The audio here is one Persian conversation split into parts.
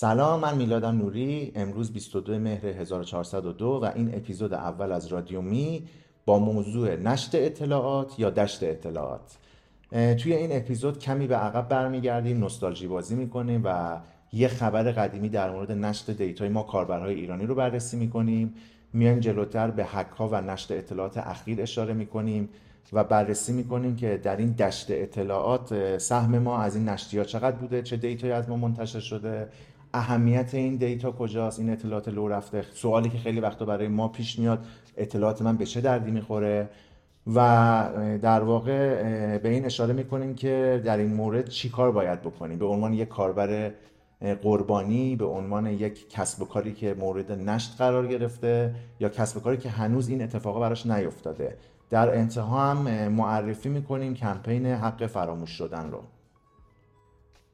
سلام من میلادم نوری امروز 22 مهر 1402 و این اپیزود اول از رادیو می با موضوع نشت اطلاعات یا دشت اطلاعات. توی این اپیزود کمی به عقب برمیگردیم نوستالژی بازی می‌کنیم و یه خبر قدیمی در مورد نشت data ی ما کاربرهای ایرانی رو بررسی می‌کنیم. میایم جلوتر به هک ها و نشت اطلاعات اخیر اشاره می‌کنیم و بررسی می‌کنیم که در این دشت اطلاعات سهم ما از این نشتی ها چقدر بوده چه data یی از ما منتشر شده اهمیت این دیتا کجاست؟ این اطلاعات لو رفته. سوالی که خیلی وقتا برای ما پیش میاد اطلاعات من به چه دردی می‌خوره؟ و در واقع به این اشاره می‌کنیم که در این مورد چی کار باید بکنیم؟ به عنوان یک کاربر قربانی به عنوان یک کسب و کاری که مورد نشت قرار گرفته یا کسب و کاری که هنوز این اتفاقا براش نیفتاده. در انتها هم معرفی می‌کنیم کمپین حق فراموش شدن رو.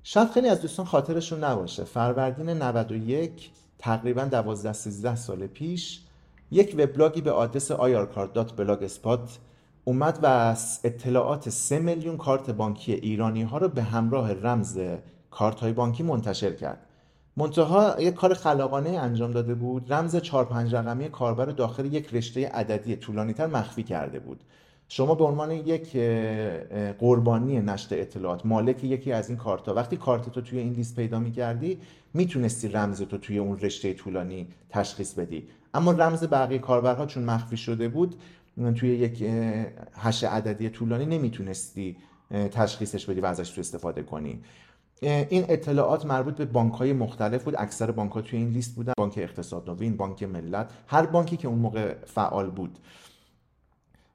شاید خیلی از دوستان خاطرشون نباشه. فروردین 91 تقریبا 12 13 سال پیش یک وبلاگی به آدرس ircard.blogspot اومد و اطلاعات 3 میلیون کارت بانکی ایرانی ها رو به همراه رمز کارت های بانکی منتشر کرد. منتها یک کار خلاقانه انجام داده بود. رمز 4 5 رقمی کاربر داخل یک رشته عددی طولانیتر مخفی کرده بود. شما به عنوان یک قربانی نشت اطلاعات مالک یکی از این کارت ها وقتی کارت تو توی این لیست پیدا می کردی می‌تونستی رمز تو توی اون رشته طولانی تشخیص بدی. اما رمز بقیه کاربرها چون مخفی شده بود توی یک هش عددی طولانی نمی‌تونستی تشخیصش بدی و ازش تو استفاده کنی. این اطلاعات مربوط به بانک های مختلف بود. اکثر بانک ها توی این لیست بودن. بانک اقتصاد نوین بانک ملت هر بانکی که اون موقع فعال بود.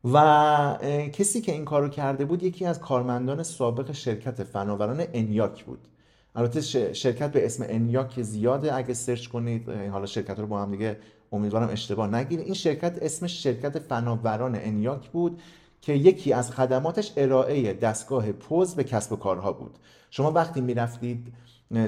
و کسی که این کارو کرده بود یکی از کارمندان سابق شرکت فناوران انیاک بود. البته شرکت به اسم انیاک زیاده. اگه سرچ کنید حالا شرکت رو با هم دیگه امیدوارم اشتباه نگیرید. این شرکت اسمش شرکت فناوران انیاک بود که یکی از خدماتش ارائه دستگاه پوز به کسب و کارها بود. شما وقتی می‌رفتید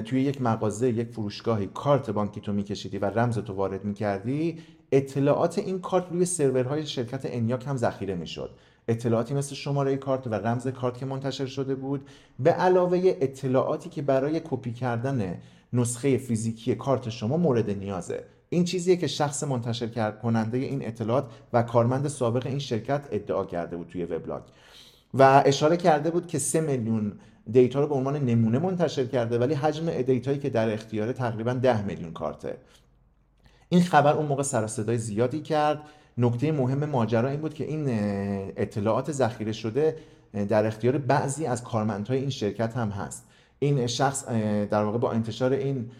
توی یک مغازه یک فروشگاهی کارت بانکی تو میکشیدی و رمز تو وارد می‌کردی اطلاعات این کارت روی سرورهای شرکت انیاک هم ذخیره می‌شد. اطلاعاتی مثل شماره کارت و رمز کارت که منتشر شده بود به علاوه اطلاعاتی که برای کپی کردن نسخه فیزیکی کارت شما مورد نیازه. این چیزیه که شخص منتشر کننده این اطلاعات و کارمند سابق این شرکت ادعا کرده بود توی وبلاگ. و اشاره کرده بود که 3 میلیون دیتا رو به عنوان نمونه منتشر کرده ولی حجم دیتایی که در اختیار تقریبا 10 میلیون کارته. این خبر اون موقع سر و صدای زیادی کرد. نکته مهم ماجرا این بود که این اطلاعات ذخیره شده در اختیار بعضی از کارمندهای این شرکت هم هست. این شخص در واقع با انتشار این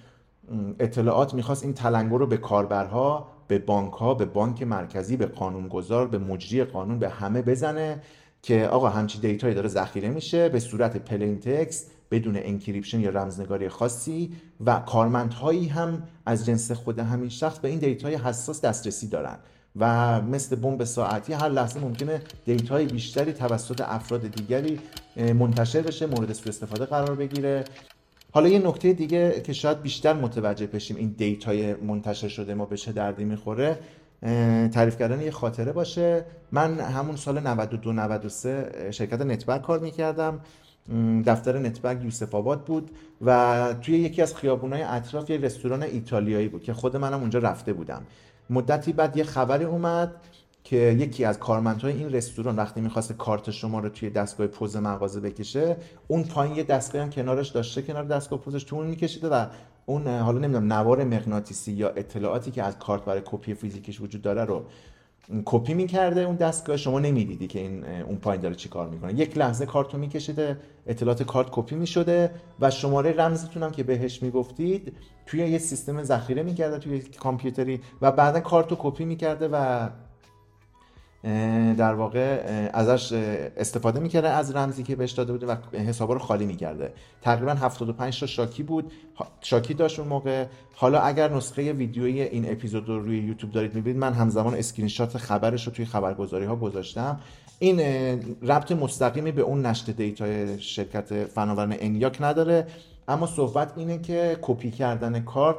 اطلاعات می‌خواست این تلنگر رو به کاربرها به بانک ها به بانک مرکزی به قانونگذار به مجری قانون به همه بزنه که آقا همچی دیتایی داره ذخیره میشه به صورت plain text بدون encryption یا رمزنگاری خاصی و کارمندهایی هم از جنس خود همین شخص به این دیتای حساس دسترسی دارن. و مثل بمب ساعتی هر لحظه ممکنه دیتای بیشتری توسط افراد دیگری منتشر بشه مورد سوء استفاده قرار بگیره. حالا یه نکته دیگه که شاید بیشتر متوجه بشیم این دیتای منتشر شده ما به چه دردی می‌خوره تعریف کردن یه خاطره باشه. من همون سال 92 93 شرکت نتبرگ کار می‌کردم. دفتر نتبرگ یوسف آباد بود و توی یکی از خیابونای اطراف یه رستوران ایتالیایی بود که خود منم اونجا رفته بودم. مدتی بعد یه خبری اومد که یکی از کارمندهای این رستوران وقتی می‌خواست کارت شما رو توی دستگاه پوز مغازه بکشه اون پایین یه دستگاه هم کنارش داشته کنار دستگاه پوزش تو اون میکشیده و اون حالا نمی‌دونم نوار مغناطیسی یا اطلاعاتی که از کارت برای کپی فیزیکیش وجود داره رو کپی می‌کرده اون دستگاه. شما نمی‌دیدی که این اون پایین داره چی کار می‌کنه. یک لحظه کارت رو میکشیده اطلاعات کارت کپی می‌شده و شماره رمزتون هم که بهش می‌گفتید توی یه سیستم ذخیره می‌کرده توی کامپیوتری و بعدا کارت رو کپی می‌کرده و در واقع ازش استفاده می‌کرده از رمزی که بهش داده بوده و حسابا رو خالی می‌کرده. تقریبا 75 تا شاکی بود. شاکی داشت اون موقع. حالا اگر نسخه ویدیویی این اپیزود رو روی یوتیوب دارید می‌بینید من همزمان اسکرین شات خبرش رو توی خبرگزاری ها گذاشتم. این ربط مستقیمی به اون نشت دیتای شرکت فناوران انیاک نداره. اما صحبت اینه که کپی کردن کارت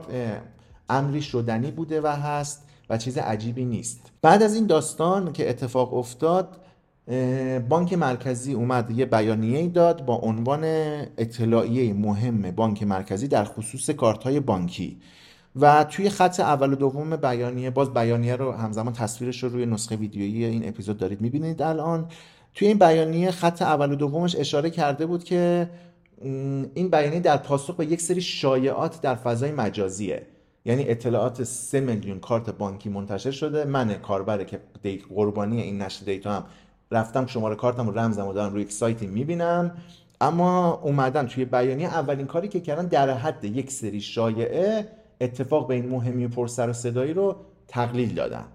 امری شدنی بوده و هست. و چیز عجیبی نیست. بعد از این داستان که اتفاق افتاد بانک مرکزی اومد یه بیانیه داد با عنوان اطلاعیه مهم بانک مرکزی در خصوص کارت های بانکی. و توی خط اول و دوم بیانیه باز بیانیه رو همزمان تصویرش رو روی نسخه ویدیویی این اپیزود دارید می‌بینید الان. توی این بیانیه خط اول و دومش اشاره کرده بود که این بیانیه در پاسخ به یک سری شایعات در فضای مجازیه. یعنی اطلاعات 3 میلیون کارت بانکی منتشر شده. من کاربره که قربانی این نشر دیتا هم رفتم شماره کارتم و رمزم دارم روی یک سایتی می‌بینم. اما اومدن توی بیانیه اولین کاری که کردن در حد یک سری شایعه اتفاق به این مهمی و پرسر و صدایی رو تقلیل دادن.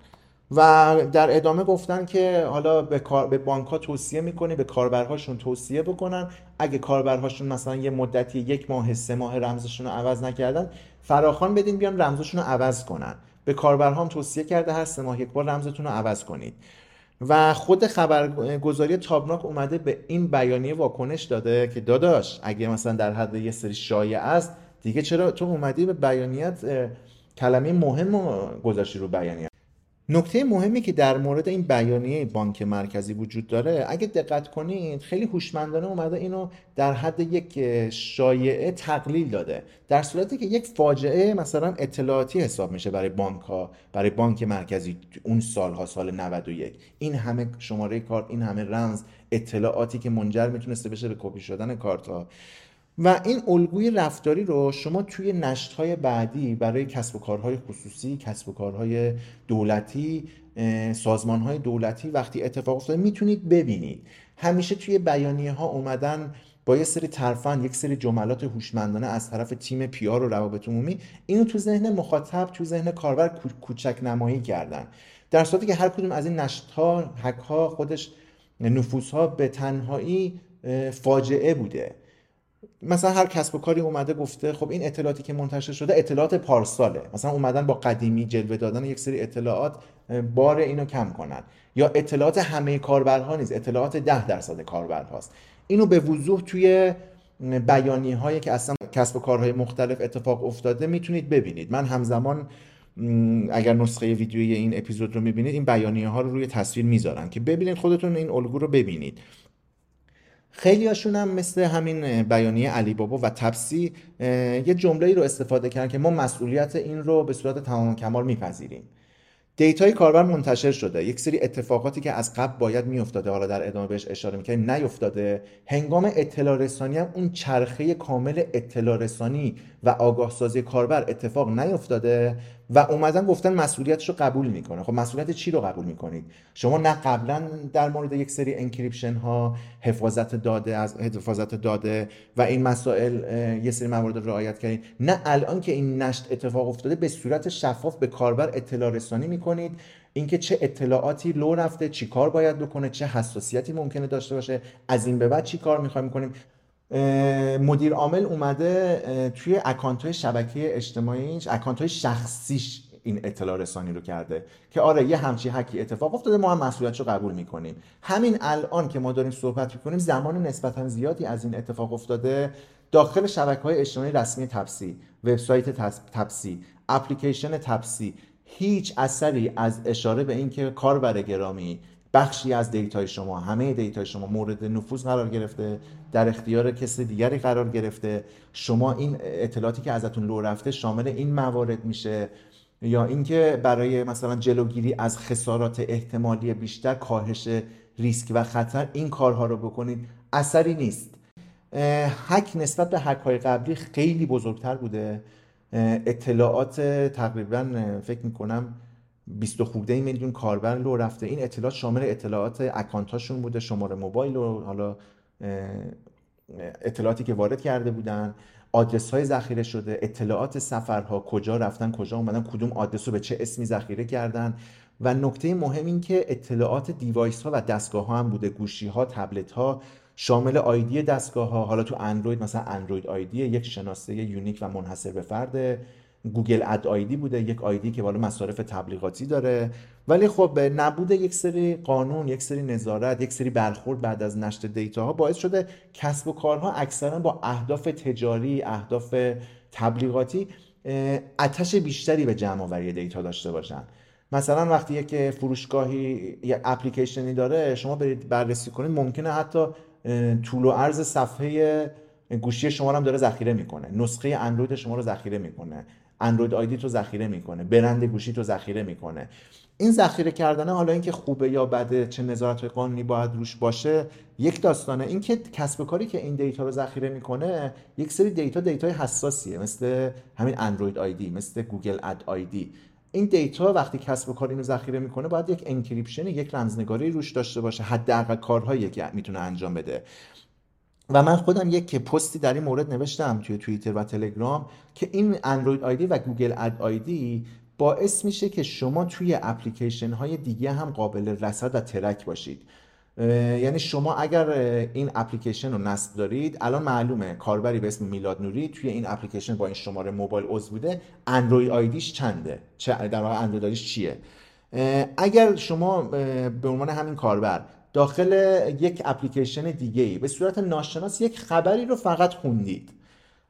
و در ادامه گفتن که حالا به, کار... بانک ها توصیه می‌کنی به کاربرهاشون توصیه بکنن. اگه کاربرهاشون مثلا یه مدتی یک ماه سه ماه رمزشون رو عوض نکردن فراخان بدین بیان رمزشون رو عوض کنن. به کاربرهام توصیه کرده هر سه ماه یک بار رمزتون رو عوض کنید. و خود خبرگزاری تابناک اومده به این بیانیه واکنش داده که داداش اگه مثلا در حد یه سری شایعه است دیگه چرا تو اومدی به بیانیت کلمه مهم گذاشتی رو بیانیه نکته مهمی که در مورد این بیانیه بانک مرکزی وجود داره اگه دقت کنید خیلی هوشمندانه اومده اینو در حد یک شایعه تقلیل داده. در صورتی که یک فاجعه مثلا اطلاعاتی حساب میشه برای بانک ها برای بانک مرکزی اون سالها سال 91 این همه شماره کارت این همه رمز اطلاعاتی که منجر می‌تونسته بشه به کپی شدن کارت ها و این الگوی رفتاری رو شما توی نشتهای بعدی برای کسب و کارهای خصوصی کسب و کارهای دولتی سازمانهای دولتی وقتی اتفاق افتاده می‌تونید ببینید. همیشه توی بیانیه ها اومدن با یه سری ترفند یک سری جملات هوشمندانه از طرف تیم پیار و روابط عمومی اینو تو ذهن مخاطب تو ذهن کاربر کوچک نمایی کردن. در صورتی که هر کدوم از این نشت ها حک ها خودش نفوس ها به تنهایی فاجعه بوده. مثلا هر کسب و کاری اومده گفته خب این اطلاعاتی که منتشر شده اطلاعات پارساله. مثلا اومدن با قدیمی جلوه دادن یک سری اطلاعات بار اینو کم کنن. یا اطلاعات همه کاربرها نیست اطلاعات ده درصد کاربرهاست. اینو به وضوح توی بیانی هایی که اصلا کسب و کارهای مختلف اتفاق افتاده می‌تونید ببینید. من همزمان اگر نسخه ویدیویی این اپیزود رو می‌بینید این بیانیه ها رو روی تصویر می‌ذارن که ببینید خودتون این الگو رو ببینید. خیلی هاشون هم مثل همین بیانیه علی بابا و تپسی یه جمله رو استفاده کردن که ما مسئولیت این رو به صورت تمام کمال میپذیریم. دیتای کاربر منتشر شده. یک سری اتفاقاتی که از قبل باید میافتاده حالا در ادامه بهش اشاره می‌کنیم نیفتاده. هنگام اطلاع رسانی هم اون چرخه کامل اطلاع رسانی و آگاه سازی کاربر اتفاق نیفتاده. و اومدن گفتن مسئولیتش رو قبول می‌کنه. خب مسئولیت چی رو قبول می‌کنید؟ شما نه قبلا در مورد یک سری encryption ها حفاظت داده از حفاظت داده و این مسائل یه سری موارد رو رعایت کردید نه الان که این نشت اتفاق افتاده به صورت شفاف به کاربر اطلاع رسانی می‌کنید. اینکه چه اطلاعاتی لو رفته چی کار باید بکنه چه حساسیتی ممکنه داشته باشه از این به بعد چی کار می‌خوایم می‌کنیم مدیر عامل اومده توی اکانت های شبکه اجتماعیش اکانت های شخصیش این اطلاع رسانی رو کرده که آره یه همچی هکی اتفاق افتاده ما هم مسئولیتش رو قبول می‌کنیم. همین الان که ما داریم صحبت می‌کنیم زمان نسبتا زیادی از این اتفاق افتاده داخل شبکه های اجتماعی رسمی تپسی وبسایت تپسی اپلیکیشن تپسی. هیچ اثری از اشاره به اینکه کاربر گرامی بخشی از دیتای شما همه دیتای شما مورد نفوذ قرار گرفته در اختیار کسی دیگری قرار گرفته. شما این اطلاعاتی که ازتون لو رفته شامل این موارد میشه یا اینکه برای مثلا جلوگیری از خسارات احتمالی بیشتر کاهش ریسک و خطر این کارها رو بکنید. اثری نیست. هک نسبت به هک های قبلی خیلی بزرگتر بوده. اطلاعات تقریبا فکر می‌کنم 20 خورده میلیون کاربر لو رفته. این اطلاعات شامل اطلاعات اکانتاشون بوده شماره موبایل و حالا اطلاعاتی که وارد کرده بودن. آدرس های ذخیره شده. اطلاعات سفرها کجا رفتن کجا اومدن کدوم آدرس رو به چه اسمی ذخیره کردن. و نکته مهم این که اطلاعات device ها و دستگاه ها هم بوده. گوشی ها تبلت ها شامل ID دستگاه ها حالا تو اندروید مثلا اندروید ID یک شناسه unique و منحصر به فرده. گوگل ad ID بوده یک ID که بالا مصارف تبلیغاتی داره. ولی خب نبوده یک سری قانون یک سری نظارت یک سری برخورد بعد از نشت دیتا ها باعث شده کسب و کارها اکثرا با اهداف تجاری اهداف تبلیغاتی اتش بیشتری به جمع آوری دیتا داشته باشن. مثلا وقتی یک فروشگاهی یک اپلیکیشنی داره شما برید بررسی کنید ممکنه حتی طول و عرض صفحه گوشی شما هم داره ذخیره می‌کنه. نسخه اندروید شما رو ذخیره می‌کنه. اندروید آیدی تو ذخیره می‌کنه برند گوشی تو ذخیره می‌کنه. این ذخیره کردن حالا اینکه خوبه یا بده چه نظارت قانونی باید روش باشه یک داستانه. اینکه کسب کاری که این دیتا رو ذخیره می‌کنه یک سری دیتا دیتای حساسیه مثل همین اندروید ID مثل گوگل ad ID. این دیتا وقتی کسب و کار اینو ذخیره می‌کنه باید یک encryption یک رمزنگاری روش داشته باشه حداقل کارهایی که می‌تونه انجام بده. و من خودم یک پستی در این مورد نوشتم توی توییتر و تلگرام که این اندروید ID و گوگل ad ID باعث میشه که شما توی اپلیکیشن های دیگه هم قابل رصد و track باشید. یعنی شما اگر این اپلیکیشن رو نصب دارید الان معلومه کاربری به اسم میلاد نوری توی این اپلیکیشن با این شماره موبایل عضو بوده. اندروید آیدیش چنده؟ در واقع اندروید آیدیش چیه؟ اگر شما به عنوان همین کاربر داخل یک اپلیکیشن دیگه ای به صورت ناشناس یک خبری رو فقط خوندید.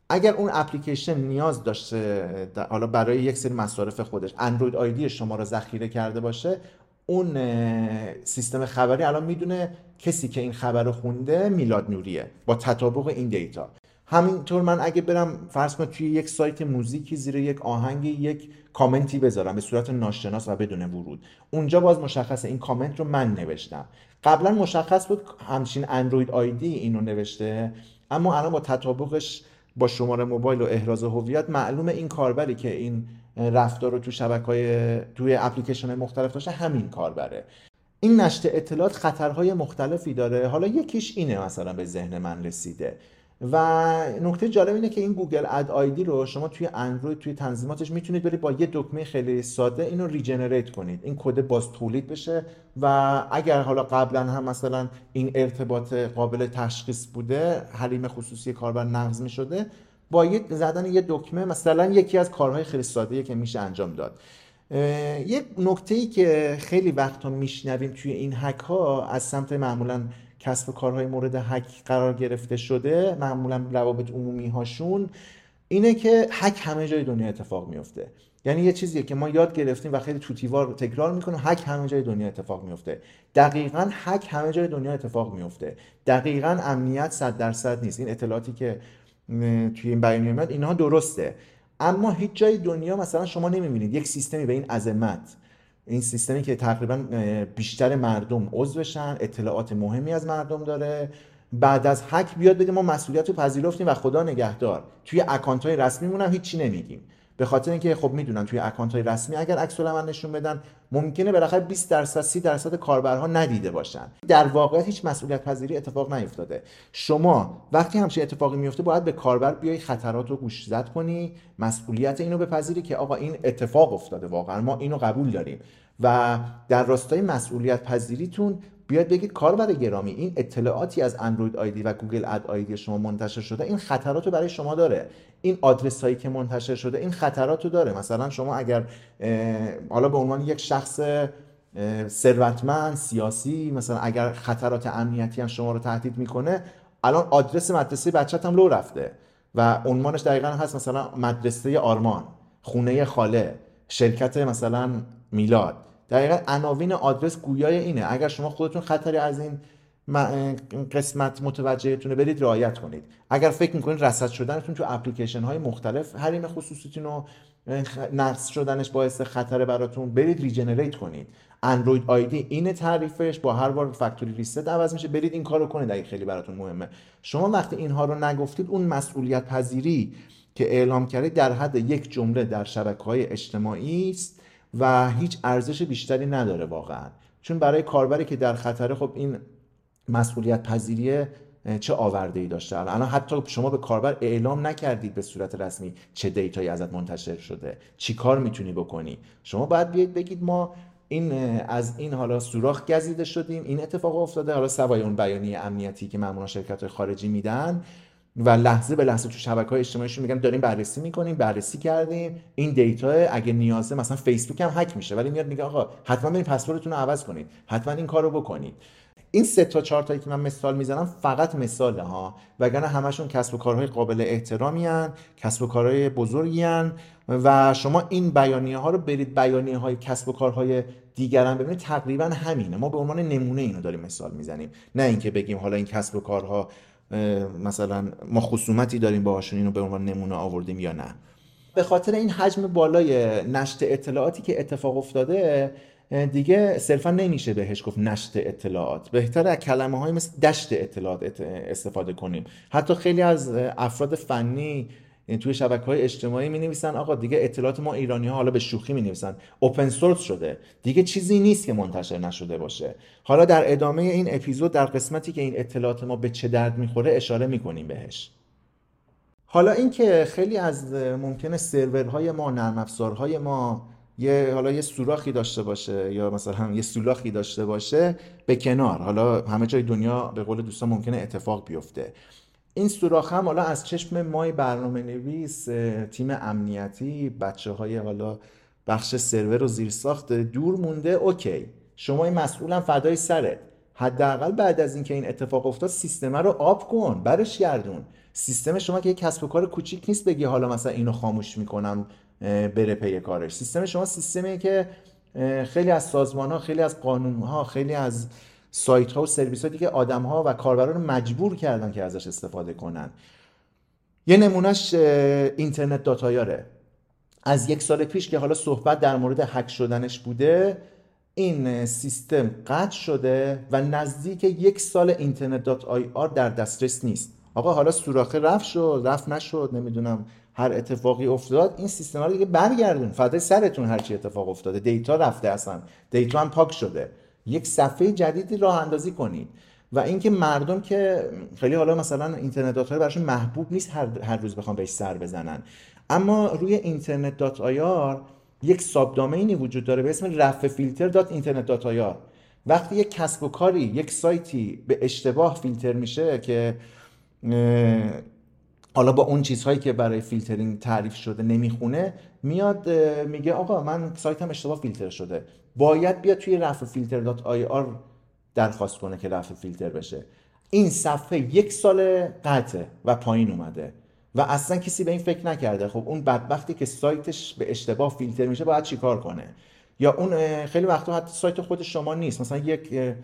اگر اون اپلیکیشن نیاز داشته حالا برای یک سری مصارف خودش اندروید آیدی شما رو ذخیره کرده باشه اون سیستم خبری الان می‌دونه کسی که این خبر رو خونده میلاد نوریه با تطابق این دیتا. همینطور من اگه برم فرض کنم توی یک سایت موزیکی زیر یک آهنگ یک کامنتی بذارم به صورت ناشناس و بدون ورود. اونجا باز مشخصه این کامنت رو من نوشتم. قبلا مشخص بود همچین اندروید آیدی اینو نوشته اما الان با تطابقش با شماره موبایل و احراز هویت معلومه این کاربری که این رفتار رو تو شبکه توی اپلیکیشن مختلف داشته همین کاربره. این نشت اطلاعات خطرهای مختلفی داره. حالا یکیش اینه مثلا به ذهن من رسیده. و نکته جالب اینه که این گوگل ad ID رو شما توی اندروید توی تنظیماتش می‌تونید برید با یه دکمه خیلی ساده اینو regenerate کنید. این کد باز تولید بشه و اگر حالا قبلا هم مثلا این ارتباط قابل تشخیص بوده حریم خصوصی کاربر نقض می‌شده با یه زدن یه دکمه مثلا یکی از کارهای خیلی ساده که میشه انجام داد. یک نکته ای که خیلی وقتا میشنویم توی این هک ها از سمت معمولا کسب و کارهای مورد هک قرار گرفته شده معمولا روابط عمومی هاشون اینه که هک همه جای دنیا اتفاق میفته یعنی یه چیزیه که ما یاد گرفتیم و خیلی توتیوار تکرار می‌کنیم هک همه جای دنیا اتفاق میفته دقیقا هک همه جای دنیا اتفاق میفته دقیقا امنیت صد درصد نیست. این اطلاعاتی که توی این بیانیه میاد اینها درسته. اما هیچ جای دنیا مثلا شما نمی‌بینید. یک سیستمی به این عظمت. این سیستمی که تقریبا بیشتر مردم عضوشن اطلاعات مهمی از مردم داره. بعد از هک بیاد بگه ما مسئولیت رو پذیرفتیم و خدا نگهدار. توی اکانت های رسمی مونم هیچی نمیگیم. به خاطر اینکه خب می‌دونن توی اکانت های رسمی اگر عکس من نشون بدن ممکنه بالاخره 20 درصد 30 درصد کاربرها ندیده باشن. در واقع هیچ مسئولیت پذیری اتفاق نیفتاده. شما وقتی همچین اتفاقی میفته باید به کاربر بیای خطرات رو گوشزد کنی مسئولیت اینو بپذیری که آقا این اتفاق افتاده واقعا ما اینو قبول داریم. و در راستای مسئولیت پذیریتون بیاد بگید کاربر گرامی این اطلاعاتی از اندروید آیدی و گوگل اد آیدی شما منتشر شده این خطرات رو برای شما داره. این آدرس هایی که منتشر شده این خطرات رو داره. مثلا شما اگر حالا به عنوان یک شخص ثروتمند سیاسی مثلا اگر خطرات امنیتی هم شما رو تهدید می‌کنه الان آدرس مدرسه بچت هم لو رفته و عنوانش دقیقا هست مثلا مدرسه آرمان خونه خاله شرکت مثلا میلاد. دقیقا عناوین آدرس گویای اینه. اگر شما خودتون خطری از این قسمت متوجهتونه برید رعایت کنید. اگر فکر می‌کنید رصد شدنتون تو اپلیکیشن های مختلف حریم خصوصیتون رو نقض شدنش باعث خطر براتون برید regenerate کنید. اندروید ID این تعریفش با هر بار factory reset عوض میشه. برید این کارو کنید اگه خیلی براتون مهمه. شما وقتی اینها رو نگفتید اون مسئولیت پذیری که اعلام کردید در حد یک جمله در شبکه های اجتماعی است. و هیچ ارزش بیشتری نداره واقعا. چون برای کاربری که در خطره خب این مسئولیت پذیری چه آورده ای داشته؟ الان حتی شما به کاربر اعلام نکردید به صورت رسمی چه دیتایی ازت منتشر شده. چی کار می‌تونی بکنی؟ شما باید بیاید بگید ما این از این حالا سوراخ گزیده شدیم. این اتفاق افتاده. حالا سوای اون بیانیه امنیتی که معمولا شرکت خارجی میدن. و لحظه به لحظه تو شبکه های اجتماعیشون میگن داریم بررسی می‌کنیم بررسی کردیم. این دیتا اگه نیازه مثلا فیسبوک هم هک میشه ولی میاد میگه آقا حتما برید پسوردتون رو عوض کنید. حتما این کارو بکنید. این سه تا چهار تایی که من مثال می‌زنم فقط مثاله ها. وگرنه همشون کسب و کارهای قابل احترامی کسب و کارهای بزرگی هن. و شما این بیانیه ها رو برید بیانیه های کسب و کارهای دیگران ببینید. تقریبا همینه. ما به عنوان نمونه اینو داریم مثال می‌زنیم. نه اینکه بگیم حالا این کسب و کارها مثلا ما خصومتی داریم باهاشون اینو به عنوان نمونه آوردیم یا نه. به خاطر این حجم بالای نشت اطلاعاتی که اتفاق افتاده دیگه صرفا نمیشه بهش گفت نشت اطلاعات. بهتر از کلمه های مثل دشت اطلاعات استفاده کنیم. حتی خیلی از افراد فنی توی شبکه های اجتماعی می نویسن آقا دیگه اطلاعات ما ایرانی ها حالا به شوخی می نویسن اوپن سورس شده. دیگه چیزی نیست که منتشر نشده باشه. حالا در ادامه این اپیزود در قسمتی که این اطلاعات ما به چه درد می‌خوره اشاره می‌کنیم بهش. حالا اینکه خیلی از ممکنه سرورهای ما نرم افزارهای ما یه حالا یه سوراخی داشته باشه یا مثلا یه سولاخی داشته باشه به کنار. حالا همه جای دنیا به قول دوستان ممکنه اتفاق بیفته. این سوراخ هم حالا از چشم مای برنامه نویس تیم امنیتی بچه های حالا بخش سرور و زیرساخت دور مونده. okay. شما این مسئولم فدای سرت. حداقل بعد از اینکه این اتفاق افتاد سیستم رو up کن برش گردون. سیستم شما که یک کسب و کار کوچیک نیست بگی حالا مثلا اینو خاموش می‌کنم بره پی کارش. سیستم شما سیستمی که خیلی از سازمان ها خیلی از قانون ها خیلی از سایت ها و سرویس ها دیگه آدم ها و کاربران مجبور کردن که ازش استفاده کنن. یه نمونهش اینترنت dot IR ه. از یک سال پیش که حالا صحبت در مورد هک شدنش بوده این سیستم قطع شده و نزدیک یک سال اینترنت dot IR در دسترس نیست. آقا حالا سوراخه رفت شد رفت نشد نمی‌دونم هر اتفاقی افتاد. این سیستم رو دیگه برگردون فدای سرتون هر چی اتفاق افتاده. data رفته اصلا. data هم پاک شده. یک صفحه جدیدی راه اندازی کنید. و اینکه مردم که خیلی حالا مثلا اینترنت dot براشون محبوب نیست هر, هر روز بخوام بهش سر بزنن. اما روی اینترنت dot یک subdomain ی وجود داره به اسم رفع فیلتر dot اینترنت dot وقتی یک کسب و کاری یک سایتی به اشتباه فیلتر میشه که حالا با اون چیزهایی که برای فیلترینگ تعریف شده نمی‌خونه میاد میگه آقا من سایتم اشتباه فیلتر شده. باید بیاد توی رفع فیلتر dot IR درخواست کنه که رفع فیلتر بشه. این صفحه یک سال قطعه و پایین اومده و اصلا کسی به این فکر نکرده. خب اون بدبختی که سایتش به اشتباه فیلتر میشه باید چیکار کنه؟ یا اون خیلی وقتا حتی سایت خود شما نیست. مثلا یک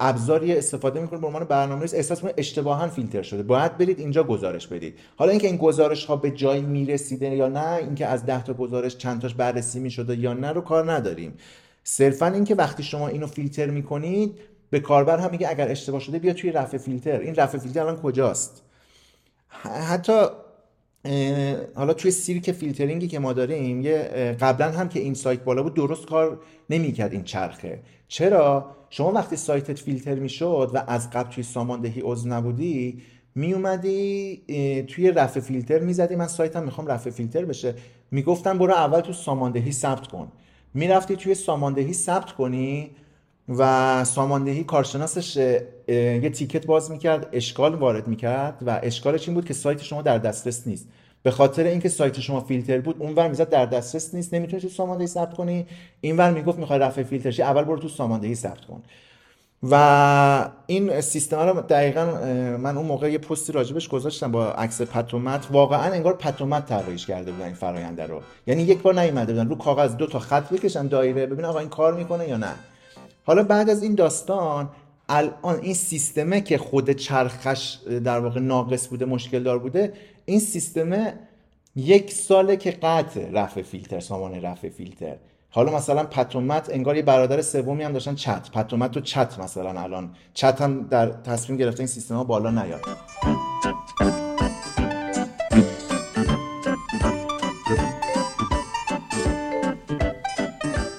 ابزاری استفاده می‌کنه به عنوان برنامه‌نویس احساس اشتباها فیلتر شده. باید برید اینجا گزارش بدید. حالا اینکه این گزارش ها به جایی می‌رسیده یا نه اینکه از 10 تا گزارش چند تاش بررسی می‌شده یا نه رو کار نداریم. صرفا اینکه وقتی شما اینو فیلتر می‌کنید به کاربر هم میگه اگر اشتباه شده بیا توی رفع فیلتر. این رفع فیلتر الان کجاست؟ حتی حالا توی سیرک فیلترینگی که ما داریم یه قبلا هم که این سایت بالا بود درست کار نمی‌کرد این چرخه. چرا؟ شما وقتی سایتت فیلتر می‌شد و از قبل توی ساماندهی عضو نبودی میومدی توی رفع فیلتر می‌زدی. من سایتم می‌خوام رفع فیلتر بشه. می‌گفتم برو اول تو ساماندهی ثبت کن. می‌رفتی توی ساماندهی ثبت کنی و ساماندهی کارشناسش یه تیکت باز می‌کرد اشکال وارد می‌کرد و اشکالش این بود که سایت شما در دسترس نیست. به خاطر اینکه سایت شما فیلتر بود اونور می‌زد در دسترس نیست نمی‌تونی تو ساماندهی ثبت کنی. اینور می‌گفت می‌خوای رفع فیلترشی اول برو تو ساماندهی ثبت کن. و این سیستم رو دقیقا من اون موقع یه پستی راجبش گذاشتم با عکس پتومت. واقعا انگار پتومت طراحیش کرده بودن این فراینده رو. یعنی یک بار نیومده بودن رو کاغذ دو تا خط بکشن دایره ببین آقا این کار می‌کنه یا نه. حالا بعد از این داستان الان این سیستمه که خود چرخش در واقع ناقص بوده مشکل دار بوده این سیستمه یک ساله که قطع رفع فیلتر سامان رفع فیلتر. حالا مثلا پتومت انگار یه برادر سومی هم داشتن چت. پتومت و چت مثلا الان. چت هم در تصمیم گرفته این سیستم ها بالا نیاد.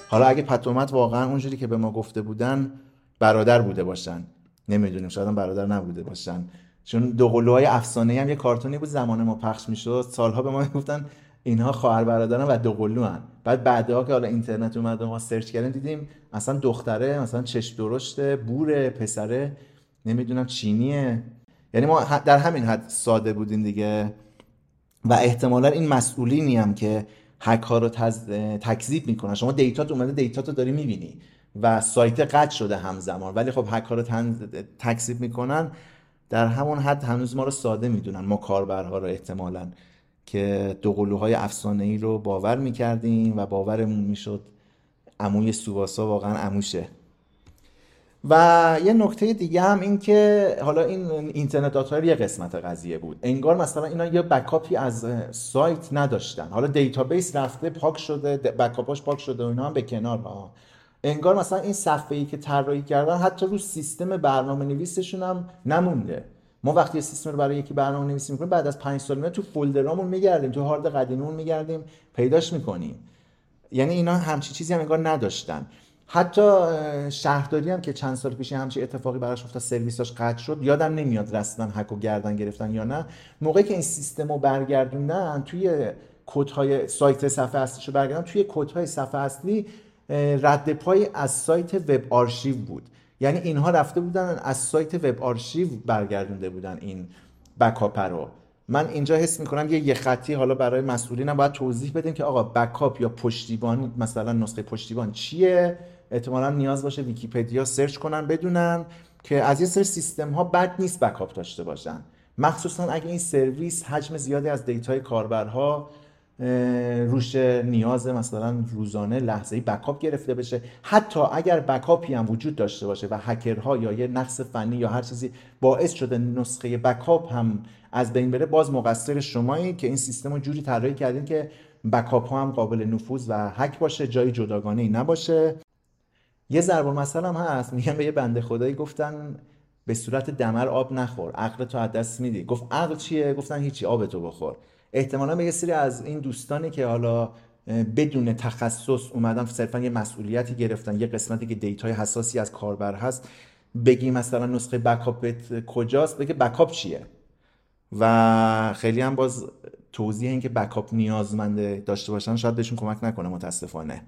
حالا اگه پتومت واقعا اونجوری که به ما گفته بودن برادر بوده باشن. نمی‌دونیم شاید برادر نبوده باشن. چون دو قلوهای افسانه هم یه کارتونی بود زمان ما پخش می‌شد. سالها به ما گفتن اینها خواهر برادرن و دو هن. بعد بعدها که حالا اینترنت اومد و ما سرچ کردیم دیدیم مثلا دختره مثلا چشم درشته بوره پسره نمی‌دونم چینیه. یعنی ما در همین حد ساده بودیم دیگه. و احتمالا این مسئولینی هم که هک ها رو. تکذیب می‌کنن. شما دیتا اومده دیتا تو داری می‌بینی. و سایت قطع شده همزمان. ولی خب هک‌ها رو تکذیب می‌کنن در همون حد هنوز ما رو ساده می‌دونن ما کاربرها رو احتمالا که دو قلوهای افسانه ای رو باور می‌کردیم و باورمون می‌شد عموی سوباسا واقعا عموشه. و یه نکته دیگه هم این که حالا این اینترنت داتا یه قسمت قضیه بود. انگار مثلا اینا یه بکاپی از سایت نداشتن. حالا database رفته پاک شده backup اش پاک شده و اینا هم به کنار ها انگار مثلا این صفحه ای که طراحی کردن حتی رو سیستم برنامه نویسشون هم نمونده. ما وقتی سیستم رو برای یکی برنامه نویسی می‌کنیم بعد از پنج سال تو فولدرامون میگردیم تو هارد قدیمیمون میگردیم پیداش می‌کنیم. یعنی اینا همچی چیزی هم انگار نداشتن. حتی شهرداری هم که چند سال پیش همچی اتفاقی براش افتاد سرویساش قطع شد یادم نمیاد رسما هک و گردن گرفتن یا نه. موقعی که این سیستم رو برگردوندن توی کدهای سایت صفحه اصلیشو برگردن توی کدهای صفحه اصلی رد پای از سایت Web Archive بود. یعنی اینها رفته بودن از سایت Web Archive برگردونده بودن این backup رو. من اینجا حس می‌کنم یه یه خطی حالا برای مسئولین باید توضیح بدیم که آقا backup یا پشتیبان مثلا نسخه پشتیبان چیه؟ احتمالا نیاز باشه ویکیپدیا search کنن بدونن که از یه سری سیستم ها بد نیست backup داشته باشن. مخصوصا اگه این سرویس حجم زیادی از data ی کاربرها روش نیاز مثلا روزانه لحظه‌ای backup گرفته بشه. حتی اگر backup ی هم وجود داشته باشه و هکرها یا یه نقص فنی یا هر چیزی باعث شده نسخه backup هم از بین بره باز مقصر شمایی که این سیستم رو جوری طراحی کردین که backup ها هم قابل نفوذ و هک باشه جای جداگانه ای نباشه. یه ضرب مثلا هم هست. میگن به یه بنده خدایی گفتن به صورت دمر آب نخور عقل تو از دست میدی. گفت عقل چیه؟ گفتن هیچی آب تو بخور. احتمالا به یه سری از این دوستانی که حالا بدون تخصص اومدن صرفا یه مسئولیتی گرفتن یه قسمتی که دیتای حساسی از کاربر هست بگی مثلا نسخه بکاپت کجاست بگه بکاپ چیه؟ و خیلی هم باز توضیح این که بکاپ نیازمنده داشته باشن شاید بهشون کمک نکنه متاسفانه.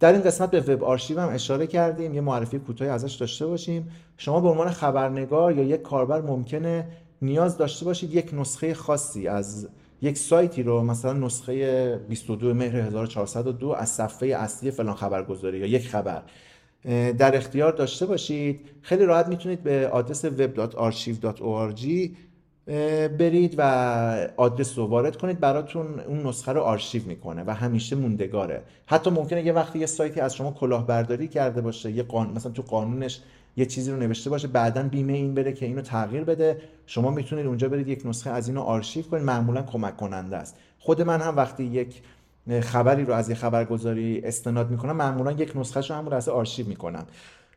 در این قسمت به وب آرشیو هم اشاره کردیم یه معرفی کوتاهی ازش داشته باشیم. شما به عنوان خبرنگار یا یک کاربر ممکنه نیاز داشته باشید یک نسخه خاصی از یک سایتی رو مثلا نسخه 22 مهر 1402 از صفحه اصلی فلان خبرگزاری یا یک خبر. در اختیار داشته باشید. خیلی راحت می‌تونید به آدرس web.archive.org برید و آدرس رو وارد کنید. براتون اون نسخه رو آرشیو می‌کنه و همیشه موندگاره. حتی ممکنه یه وقتی یه سایتی از شما کلاهبرداری کرده باشه یه قانون مثلا تو قانونش یه چیزی رو نوشته باشه بعدا بیمه این بره که اینو تغییر بده. شما می‌تونید اونجا برید یک نسخه از اینو آرشیو کنید. معمولا کمک کننده است. خود من هم وقتی یک خبری رو از یه خبرگزاری استناد می‌کنم معمولا یک نسخه رو هم از آرشیو می‌کنم.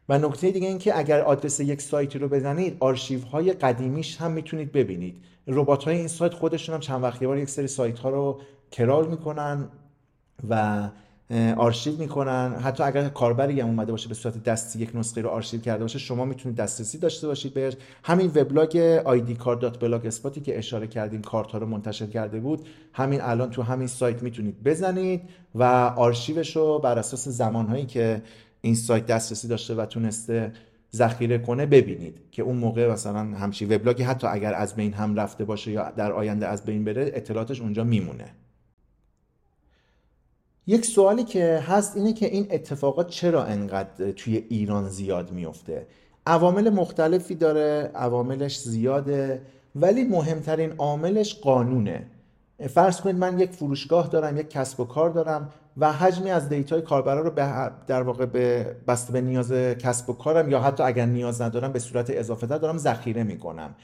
و نکته دیگه این که اگر آدرس یک سایتی رو بزنید آرشیو های قدیمیش هم می‌تونید ببینید. ربات های این سایت خودشون هم چند وقتی بار یک سری سایت ها رو کرال می‌کنن و آرشیو می‌کنن. حتی اگر کاربری هم اومده باشه به صورت دستی یک نسخه رو آرشیو کرده باشه شما می‌تونید دسترسی داشته باشید بهش. همین وبلاگ id که اشاره کردیم کارت ها رو منتشر کرده بود همین الان تو همین سایت می‌تونید بزنید و آرشیوش رو بر اساس زمانهایی که این سایت دسترسی داشته و تونسته ذخیره کنه ببینید که اون موقع مثلا همچی وبلاگی حتی اگر از بین هم رفته باشه یا در آینده از بین بره اطلاعاتش اونجا میمونه. یک سوالی که هست اینه که این اتفاقات چرا انقدر توی ایران زیاد میفته؟ عوامل مختلفی داره عواملش زیاده ولی مهمترین عاملش قانونه. فرض کنید من یک فروشگاه دارم یک کسب و کار دارم و حجمی از دیتای کاربرا رو به در واقع به بسته به نیاز کسب و کارم یا حتی اگر نیاز ندارم به صورت اضافه تر دارم ذخیره می‌کنم.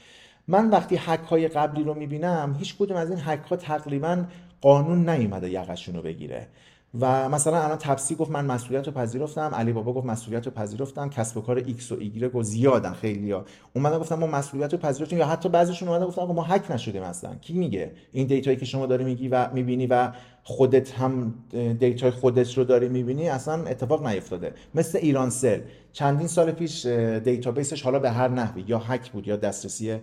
من وقتی حک های قبلی رو می‌بینم هیچ کدوم از این حک ها تقریبا قانون نیومده یقشون رو بگیره. و مثلا الان تپسی گفت من مسئولیت رو پذیرفتم علی بابا گفت مسئولیت رو پذیرفتم کسب و کار ایکس و ایگرگ و زیادن خیلی ها اومدن گفتن ما مسئولیت رو پذیرفتیم یا حتی بعضیشون اومدن گفتن ما هک نشدیم اصلا. کی میگه؟ این data یی که شما داری میگی و می‌بینی و خودت هم data ی خودت رو داری می‌بینی اصلا اتفاق نیفتاده. مثل ایرانسل چندین سال پیش database ش حالا به هر نحوی یا هک بود یا دسترسی